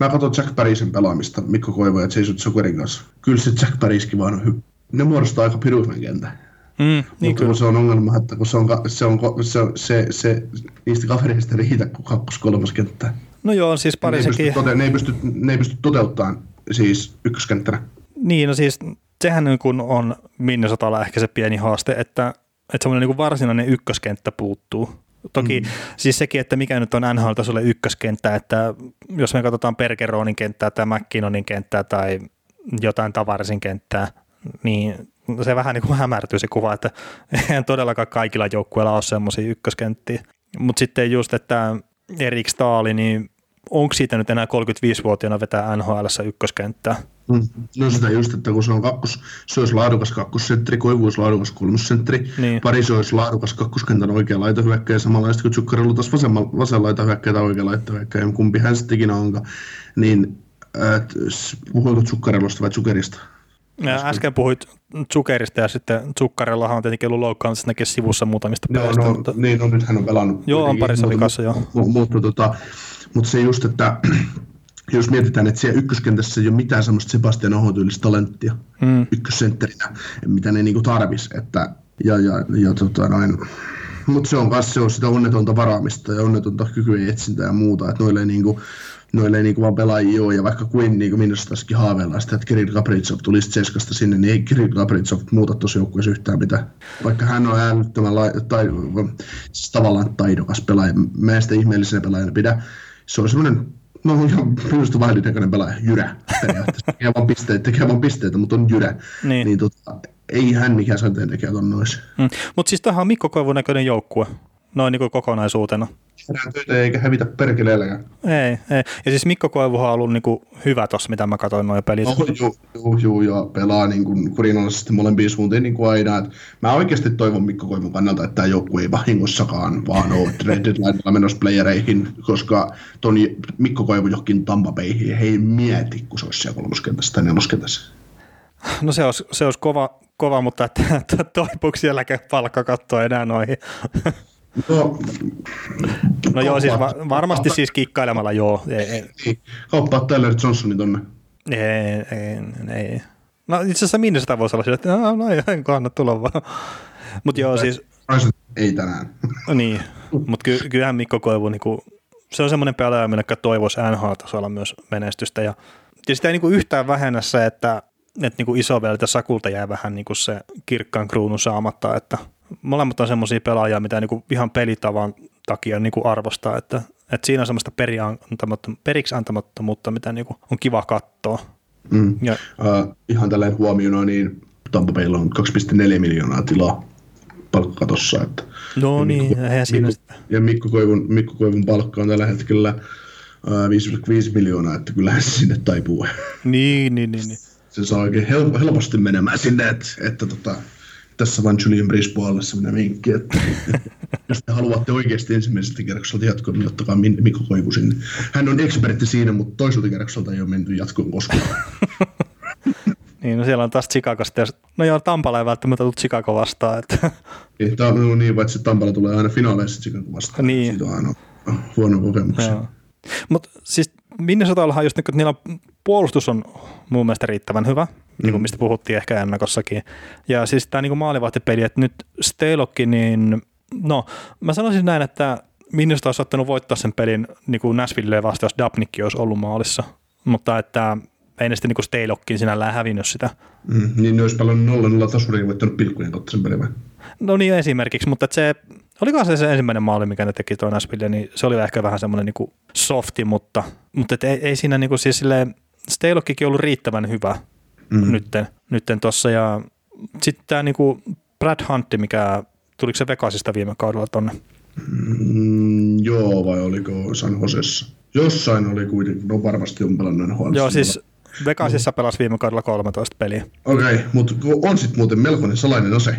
mä katson Jack Parisen pelaamista, Mikko Koivo ja Jason Zuckerin kanssa. Kyllä se Jack Pariskin vaan on hy- Ne muodostaa aika piruisen kentän. Mm, niin Mutta kun se on ongelma, että kun se on, se, on, se, se, se, niistä kavereista riitä kuin kakkos kolmas kenttä. No joo, siis parisekin... Ne ei pysty, tote, ne ei pysty, ne ei pysty toteuttamaan siis ykköskenttänä. Niin, no siis sehän niin kun on Minnesotalla ehkä se pieni haaste, että, että semmoinen niin varsinainen ykköskenttä puuttuu. Toki mm. siis sekin, että mikä nyt on NHL-tasolle ykköskenttä, että jos me katsotaan Pergeronin kenttää tai McKinnonin kenttää tai jotain Tavarisin kenttää, niin se vähän niin kuin hämärtyy se kuva, että eihän todellakaan kaikilla joukkueilla ole semmoisia ykköskenttiä. Mutta sitten just, että Erik Staali, niin onko siitä nyt enää 35-vuotiaana vetää NHL ykköskenttää? Mm. No sitä just, että kun se on kakkos, se olisi laadukas kakkosentteri, Koivu olisi laadukas kolmosentteri, niin. pari se olisi laadukas kakkoskentän oikea laitahyökkäjä, samanlaista kuin Tsukkarilla taas vasen, vasen laitahyökkäjä tai oikea laitahyökkäjä, kumpi hän sittenkin onkaan, niin puhuitko Tsukkarelosta vai Tsukerista? Ja äsken puhuit Zuckerista ja sitten Zuckarellahan on tietenkin ollut loukkaansa sivussa muutamista peleistä. No, no, mutta... Niin, no nyt hän on pelannut. Joo, on parissa vikassa, joo. Mutta, mutta, tota, mutta se just, että jos mietitään, että siellä ykköskentässä ei ole mitään semmoista Sebastian Aho talenttia mm. ykkössentterinä, mitä ne niinku tarvis, että ja, ja, ja tota noin, mutta se on myös se on sitä onnetonta varaamista ja onnetonta kykyjen etsintää ja muuta, että noille ei, niinku, noille ei niinku vaan pelaajia ole, ja vaikka kuin niinku minustaskin haaveillaan sitä, että Kirill Kaprizov tulisi Tseskasta sinne, niin ei Kirill Kaprizov muuta tuossa joukkueessa yhtään mitään. Vaikka hän on äänettömän lai, tai, siis tavallaan taidokas pelaaja, mä en sitä ihmeellisenä pelaajana pidä, se on semmoinen No ihan minusta vaihdelitekainen pelaaja, jyrä periaatteessa. Tekee vaan pisteitä, tekee vaan pisteitä mutta on jyrä. Niin. niin tota, ei hän mikään säteen tekijä ton nois. Mm. Mutta siis tähän on Mikko Koivun näköinen joukkue, noin niin kokonaisuutena. Tehdään töitä eikä hävitä perkeleelläkään. Ei, ei. Ja siis Mikko Koivuhan on ollut niinku hyvä tossa, mitä mä katsoin noin pelit. Oh, juu, juu, juu, ja pelaa niin kuin kurinalaisesti molempiin suuntiin niin kuin aina. Et mä oikeasti toivon Mikko Koivun kannalta, että tämä joukkue ei vahingossakaan vaan ole deadlinella menossa playereihin, koska ton Mikko Koivu johonkin Tampa Bayhin he ei mieti, kun se olisi siellä kolmoskentässä tai neloskentässä. No se olisi, se olisi kova, kova, mutta toipuuko sielläkään palkka katsoa enää noihin? No, no joo, siis va- varmasti siis kikkailemalla joo. Ei, ei. Niin, kauppaa Tyler Johnsonin tonne. Ei, ei, ei. No itse asiassa Minnesota voisi olla sillä, että no, no en kannata tulla vaan. Mutta joo, siis... Ei tänään. niin, mutta ky- kyllähän Mikko Koivu, niinku, se on semmoinen pelaaja, joka toivoisi NHL-tasolla myös menestystä. Ja, ja sitä ei niinku yhtään vähennä se, että, että niinku isoveltä Sakulta jää vähän niinku se kirkkaan kruunun saamatta, että – molemmat on semmoisia pelaajia, mitä niinku ihan pelitavan takia niinku arvostaa, että, että siinä on semmoista periksi antamattomuutta, mitä niinku on kiva katsoa. Mm. Ja, uh, ihan tällainen huomiona, niin Tampa Baylla on 2,4 miljoonaa tilaa palkkakatossa. Että, no ja niin, Mikko, eihän siinä Mikko, Ja Mikko Koivun, Mikko Koivun palkka on tällä hetkellä uh, 5,5 miljoonaa, että kyllähän se sinne taipuu. Niin, niin, niin. niin. Se saa oikein helposti menemään sinne, että, että tota, tässä vain Julian Brisboalle sellainen vinkki, että, jos te haluatte oikeasti ensimmäiseltä kerrokselta jatkoa, niin ottakaa Mikko Koivu sinne. Hän on ekspertti siinä, mutta toiselta kerrokselta ei ole menty jatkoon koskaan. niin, no siellä on taas Chicagosta. No joo, Tampala ei välttämättä tullut Chicago vastaan. Että... Niin, tämä on niin, että Tampala tulee aina finaaleissa Chicago vastaan. Niin. Siitä on aina huono kokemuksia. Mutta siis Minnesotallahan just, niin, että niillä puolustus on mun mielestä riittävän hyvä niin kuin mistä puhuttiin ehkä ennakossakin. Ja siis tämä niin maalivahtipeli, että nyt Stelokki, niin no mä sanoisin näin, että Minnesota olisi ottanut voittaa sen pelin niin kuin Nashville vastaan, jos Dabnikki olisi ollut maalissa. Mutta että ei ne sitten niin Steilokkin sinällään hävinnyt sitä. Mm, niin ne olisi paljon 0-0 tasuriin voittanut pilkkujen kautta sen pelin No niin esimerkiksi, mutta se, olikohan se se ensimmäinen maali, mikä ne teki tuon Nashville, niin se oli ehkä vähän semmoinen niin softi, mutta, mutta et ei, ei, siinä niin kuin siis silleen, Steilokkikin ollut riittävän hyvä mm. nytten, nytten tossa ja sitten tämä niin Brad Huntti, mikä tuliko se Vegasista viime kaudella tonne? Mm, joo, vai oliko San Josessa? Jossain oli kuitenkin, no varmasti on pelannut NHL. Joo, siis Vegasissa pelasi viime kaudella 13 peliä. Okei, okay, mutta on sitten muuten melkoinen salainen ase.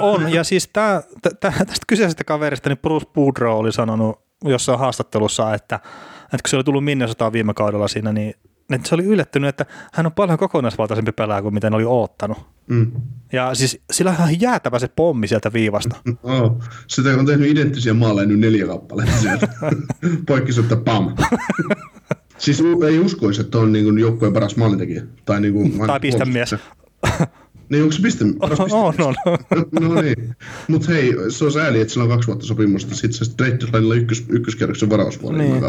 On, ja siis tää, tä, tästä kyseisestä kaverista niin Bruce Boudreau oli sanonut jossain haastattelussa, että, että kun se oli tullut Minnesotaan viime kaudella siinä, niin että se oli yllättynyt, että hän on paljon kokonaisvaltaisempi pelaaja kuin mitä oli oottanut. Mm. Ja siis sillä on ihan jäätävä se pommi sieltä viivasta. Oh, sitä on tehnyt identtisiä maaleja nyt neljä kappaletta sieltä. Poikkisutta pam. siis ei uskoisi, että on niin joukkueen paras maalintekijä. Tai, niin kuin, tai pistämies. Niin onko se piste? On, on, on. no niin. Mutta hei, se on sääli, että sillä on kaksi vuotta sopimusta. Sitten se trade deadlinella ykkös, ykköskierroksen varausvuoden niin.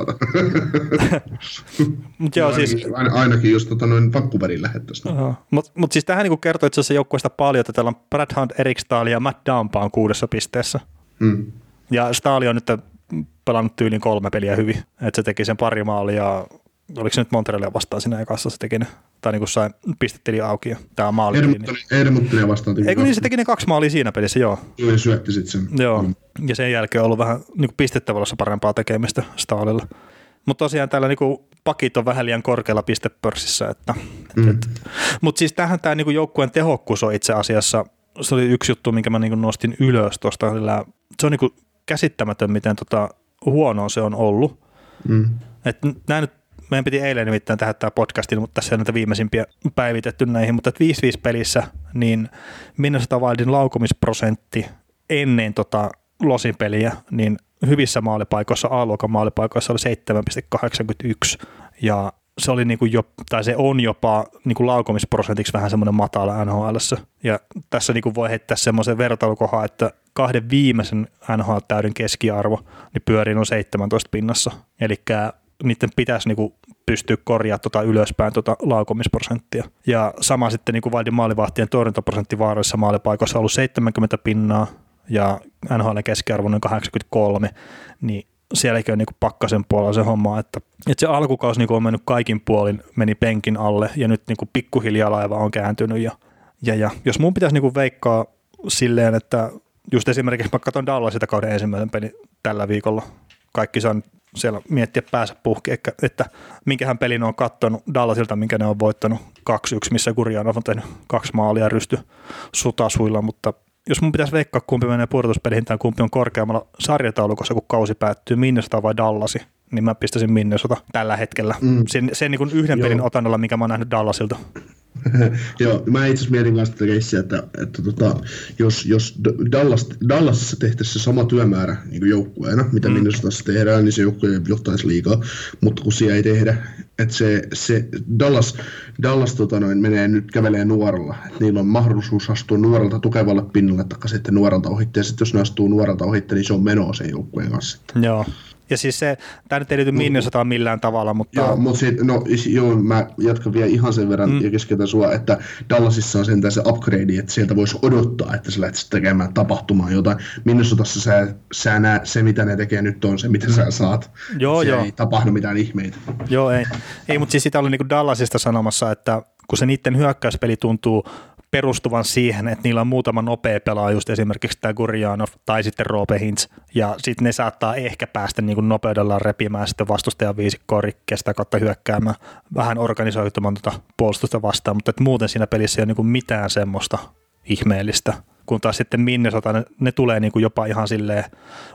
Mut joo, siis... Ain, ainakin jos tota noin Vancouverin lähettäisiin. Uh-huh. Mutta mut siis tähän niinku kertoo itse asiassa joukkueesta paljon, että täällä on Brad Hunt, Erik Stahl ja Matt Dampa on kuudessa pisteessä. Mm. Ja Stahl on nyt pelannut tyyliin kolme peliä hyvin. Että se teki sen pari maalia oliko se nyt Montrealia vastaan siinä ekassa se teki ne, tai niin kuin sai pistetili auki ja tämä maali. Edmontonia vastaan. Eikö niin se teki ne kaksi maalia siinä pelissä, joo. Joo, syötti sitten sen. Joo, mm. ja sen jälkeen on ollut vähän niin pistettävällä parempaa tekemistä Staalilla. Mutta tosiaan täällä niinku pakit on vähän liian korkealla pistepörssissä. Että, mm. et, mutta siis tähän tämä niinku joukkueen tehokkuus on itse asiassa, se oli yksi juttu, minkä mä niinku nostin ylös tuosta. Se on niinku käsittämätön, miten tota, huono se on ollut. Mm. Et nämä nyt meidän piti eilen nimittäin tehdä tämä podcastin, mutta tässä on näitä viimeisimpiä päivitetty näihin, mutta 5-5 pelissä, niin Minnesota Wildin laukomisprosentti ennen tota Losin peliä, niin hyvissä maalipaikoissa, A-luokan maalipaikoissa oli 7,81 ja se oli niin kuin jo, tai se on jopa niin kuin laukomisprosentiksi vähän semmoinen matala NHL. Ja tässä niin kuin voi heittää semmoisen vertailukohan, että kahden viimeisen NHL-täyden keskiarvo niin pyörii noin 17 pinnassa. Eli niiden pitäisi niinku pystyä korjaamaan tuota ylöspäin tuota laukomisprosenttia. Ja sama sitten niin kuin Valdin maalivahtien torjuntaprosentti vaarallisissa maalipaikoissa on ollut 70 pinnaa ja NHL keskiarvo noin 83, niin sielläkin on niin kuin pakkasen puolella se homma, että, että se alkukausi niin kuin on mennyt kaikin puolin, meni penkin alle ja nyt niin kuin pikkuhiljaa laiva on kääntynyt ja, ja, ja jos mun pitäisi niin kuin veikkaa silleen, että just esimerkiksi mä katson Dallasilta kauden ensimmäisen pelin tällä viikolla, kaikki saa siellä miettiä päässä puhki, että, että minkähän pelin on katsonut Dallasilta, minkä ne on voittanut 2-1, missä Kurjaan on tehnyt kaksi maalia rysty sutasuilla, mutta jos mun pitäisi veikkaa, kumpi menee pudotuspeliin tai kumpi on korkeammalla sarjataulukossa, kun kausi päättyy, Minnesota vai Dallasi, niin mä pistäisin Minnesota tällä hetkellä. Mm. Sen, sen niin kuin yhden Joo. pelin otannalla, mikä mä oon nähnyt Dallasilta. Joo, mä itse asiassa mietin kanssa tätä keissiä, että, että tota, jos, jos Dallas, Dallasissa tehtäisiin se sama työmäärä niin joukkueena, mitä mm. Minnesotassa tehdään, niin se joukkue johtaisi liikaa, mutta kun siellä ei tehdä, että se, se Dallas, Dallas tota noin, menee nyt kävelee nuorella, että niillä on mahdollisuus astua nuorelta tukevalle pinnalle, tai sitten nuorelta ohitte, ja sitten jos ne astuu nuorelta ohitte, niin se on menoa sen joukkueen kanssa. Joo. Ja siis se, tämä nyt ei liity Minnesotaan millään tavalla, mutta... Joo, mutta sit, no, joo, mä jatkan vielä ihan sen verran mm. ja keskeytän sua, että Dallasissa on sentään se upgrade, että sieltä voisi odottaa, että sä lähtisit tekemään tapahtumaan jotain. Minnesotassa sä, sä näe, se, mitä ne tekee nyt, on se, mitä sä saat. Joo, se joo. ei tapahdu mitään ihmeitä. Joo, ei. Ei, mutta siis sitä oli niin Dallasista sanomassa, että kun se niiden hyökkäyspeli tuntuu perustuvan siihen, että niillä on muutama nopea pelaaja, just esimerkiksi tämä Gurjanov tai sitten Roope Hintz, ja sitten ne saattaa ehkä päästä niin kuin nopeudellaan repimään sitten vastustajan viisikkoa rikkeestä kautta hyökkäämään vähän organisoitumaan tuota puolustusta vastaan, mutta että muuten siinä pelissä ei ole niin kuin mitään semmoista ihmeellistä, kun taas sitten Minnesota, ne, ne tulee niin kuin jopa ihan silleen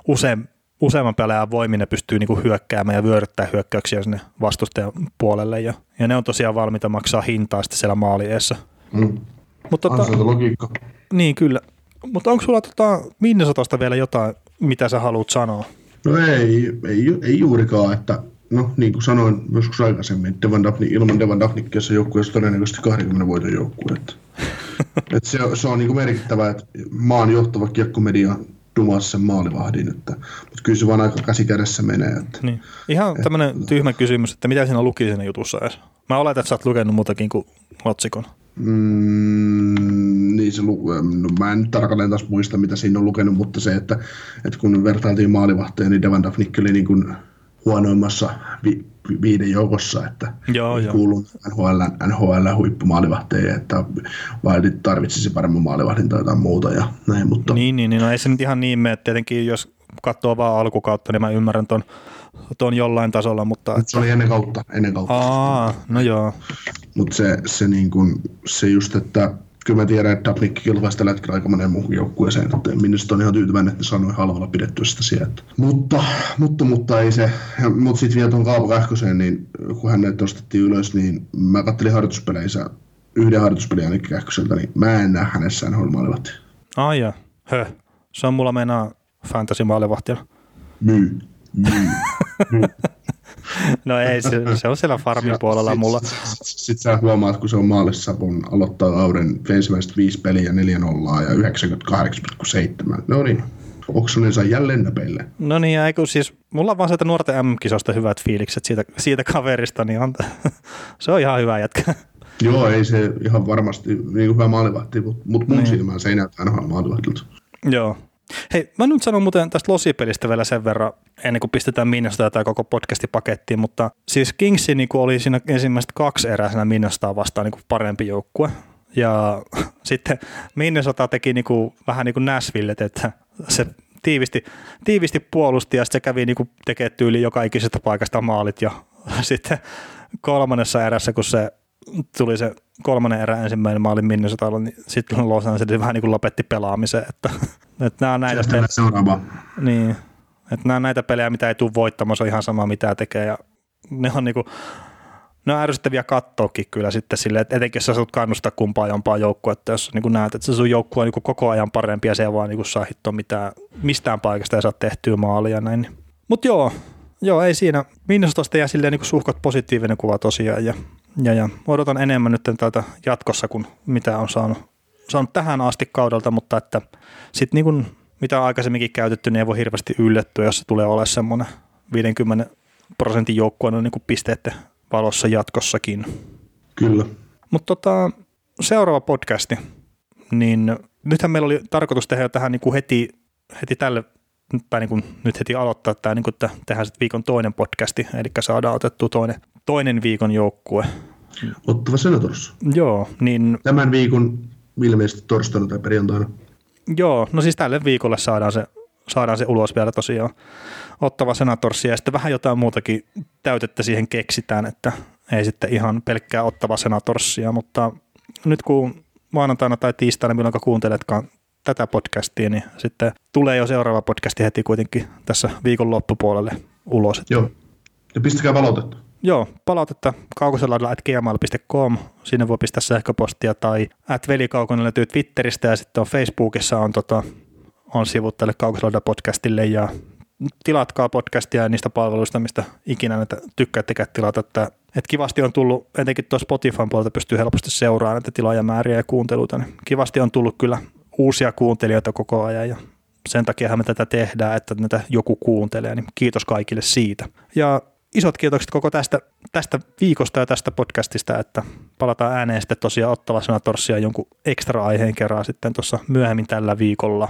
usein, useamman pelaajan voimin ne pystyy niin kuin hyökkäämään ja vyöryttää hyökkäyksiä sinne vastustajan puolelle ja, ja ne on tosiaan valmiita maksaa hintaa sitten siellä maalieessa. Mm. Mutta tota, logiikka. Niin, kyllä. Mutta onko sulla tota Minnesotasta vielä jotain, mitä sä haluat sanoa? No ei, ei, ei juurikaan, että no niin kuin sanoin joskus aikaisemmin, Devan Daphne, ilman Devan Daphnikkia se joukkue olisi todennäköisesti 20 voiton joukkue. Että, että se, se, on niin kuin merkittävä, että maan johtava kiekkomedia dumas sen maalivahdin, että, mutta kyllä se vaan aika käsikädessä menee. Että, niin. Ihan tämmöinen tyhmä kysymys, että mitä siinä luki siinä jutussa edes? Mä oletan, että sä oot lukenut muutakin kuin otsikon. Mm, niin se, no, mä en tarkalleen taas muista, mitä siinä on lukenut, mutta se, että, että kun vertailtiin maalivahteja, niin Devan Daphnik oli niin kuin huonoimmassa vi, viiden joukossa, että joo, joo. kuuluu NHL, NHL huippumaalivahteja, että Wildit tarvitsisi paremman maalivahdin tai jotain muuta ja näin, mutta... Niin, niin, niin no ei se nyt ihan niin mene, tietenkin jos katsoo vaan alkukautta, niin mä ymmärrän ton, ton jollain tasolla, mutta... Se oli ennen kautta, ennen kautta. Aa, no joo. Mutta se, se, niin kun, se just, että kyllä mä tiedän, että Dubnik kilpaisi tällä hetkellä aika monen muuhun joukkueeseen, että minusta on ihan tyytyväinen, että sanoi halvalla pidettyä sitä sieltä. Mutta, mutta, mutta ei se, mutta sitten vielä tuon Kaapo Kähköseen, niin kun hän näitä nostettiin ylös, niin mä kattelin harjoituspeleissä yhden harjoituspelin ainakin Kähköseltä, niin mä en näe hänessä NHL maalivahtia. Ai ja, hö. Se on mulla meinaa fantasy maalivahtina. Myy. Myy. No ei, se, se on siellä farmin puolella sit, mulla. Sitten sit, sit sä huomaat, kun se on maalissa, kun aloittaa kauden ensimmäiset viisi peliä 4 0 ja 98,7. No niin, Oksanen saa jälleen näpeille. No niin, ja eikö siis, mulla on vaan sieltä nuorten M-kisosta hyvät fiilikset siitä, siitä kaverista, niin on, se on ihan hyvä jätkä. Joo, ei se ihan varmasti niin hyvä maalivahti, mutta mut mun niin. silmään se ei näytä aina maalivahdilta. Joo, Hei, mä nyt sanon muuten tästä Losipelistä vielä sen verran, ennen kuin pistetään Minnesota tämä koko podcasti pakettiin, mutta siis Kingsi niin oli siinä ensimmäiset kaksi erää siinä Minnesotaa vastaan niin parempi joukkue. Ja sitten Minnesota teki niin kuin, vähän niin kuin Nashville, että se tiivisti, tiivisti puolusti ja se kävi niin kuin tekemään tyyli joka ikisestä paikasta maalit ja sitten kolmannessa erässä, kun se tuli se kolmannen erä ensimmäinen maali Minnesotalla, niin sitten Los Angeles vähän niin kuin lopetti pelaamisen, että, että nämä on näitä pelejä, niin, että nämä on näitä pelejä, mitä ei tule voittamaan, se on ihan sama mitä tekee ja ne on niin kuin, ne on ärsyttäviä kattoakin kyllä sitten silleen, että etenkin jos sä saat kannustaa kumpaa jompaa että jos niin näet, että se sun joukkue on niin koko ajan parempi ja se ei vaan niin saa hittoa mitään, mistään paikasta ja saa tehtyä maalia näin. Mutta joo, joo, ei siinä. Minnesotasta jää silleen niin suhkot positiivinen kuva tosiaan ja ja, ja odotan enemmän nyt tätä jatkossa kuin mitä on saanut, saanut tähän asti kaudelta, mutta että sitten niin kuin mitä on aikaisemminkin käytetty, niin ei voi hirveästi yllättyä, jos se tulee olemaan semmoinen 50 prosentin joukkueena niin kuin pisteette valossa jatkossakin. Kyllä. Mutta tota, seuraava podcasti, niin nythän meillä oli tarkoitus tehdä tähän niin kuin heti, heti tälle tai niin kuin nyt heti aloittaa tämä, niin kuin, että tehdään sitten viikon toinen podcasti, eli saadaan otettu toinen, toinen viikon joukkue. Ottava Senators. Joo, niin... Tämän viikon ilmeisesti torstaina tai perjantaina. Joo, no siis tälle viikolle saadaan se, saadaan se ulos vielä tosiaan. Ottava Senators ja sitten vähän jotain muutakin täytettä siihen keksitään, että ei sitten ihan pelkkää Ottava Senatorsia, mutta nyt kun maanantaina tai tiistaina, milloin kuunteletkaan tätä podcastia, niin sitten tulee jo seuraava podcasti heti kuitenkin tässä viikon loppupuolelle ulos. Joo, ja pistäkää palautetta. Joo, palautetta kaukosella at gmail.com, sinne voi pistää sähköpostia tai at velikaukonen löytyy Twitteristä ja sitten on Facebookissa on, tota, on sivut tälle Kaukoselada podcastille ja tilatkaa podcastia ja niistä palveluista, mistä ikinä näitä tykkäättekään tilata. Että, että kivasti on tullut, etenkin tuossa Spotifyn puolelta pystyy helposti seuraamaan näitä tilaajamääriä ja kuunteluita, niin kivasti on tullut kyllä uusia kuuntelijoita koko ajan ja sen takia me tätä tehdään, että näitä joku kuuntelee, niin kiitos kaikille siitä. Ja isot kiitokset koko tästä, tästä viikosta ja tästä podcastista, että palataan ääneen sitten tosiaan ottava Senatorsia jonkun ekstra aiheen kerran sitten tuossa myöhemmin tällä viikolla.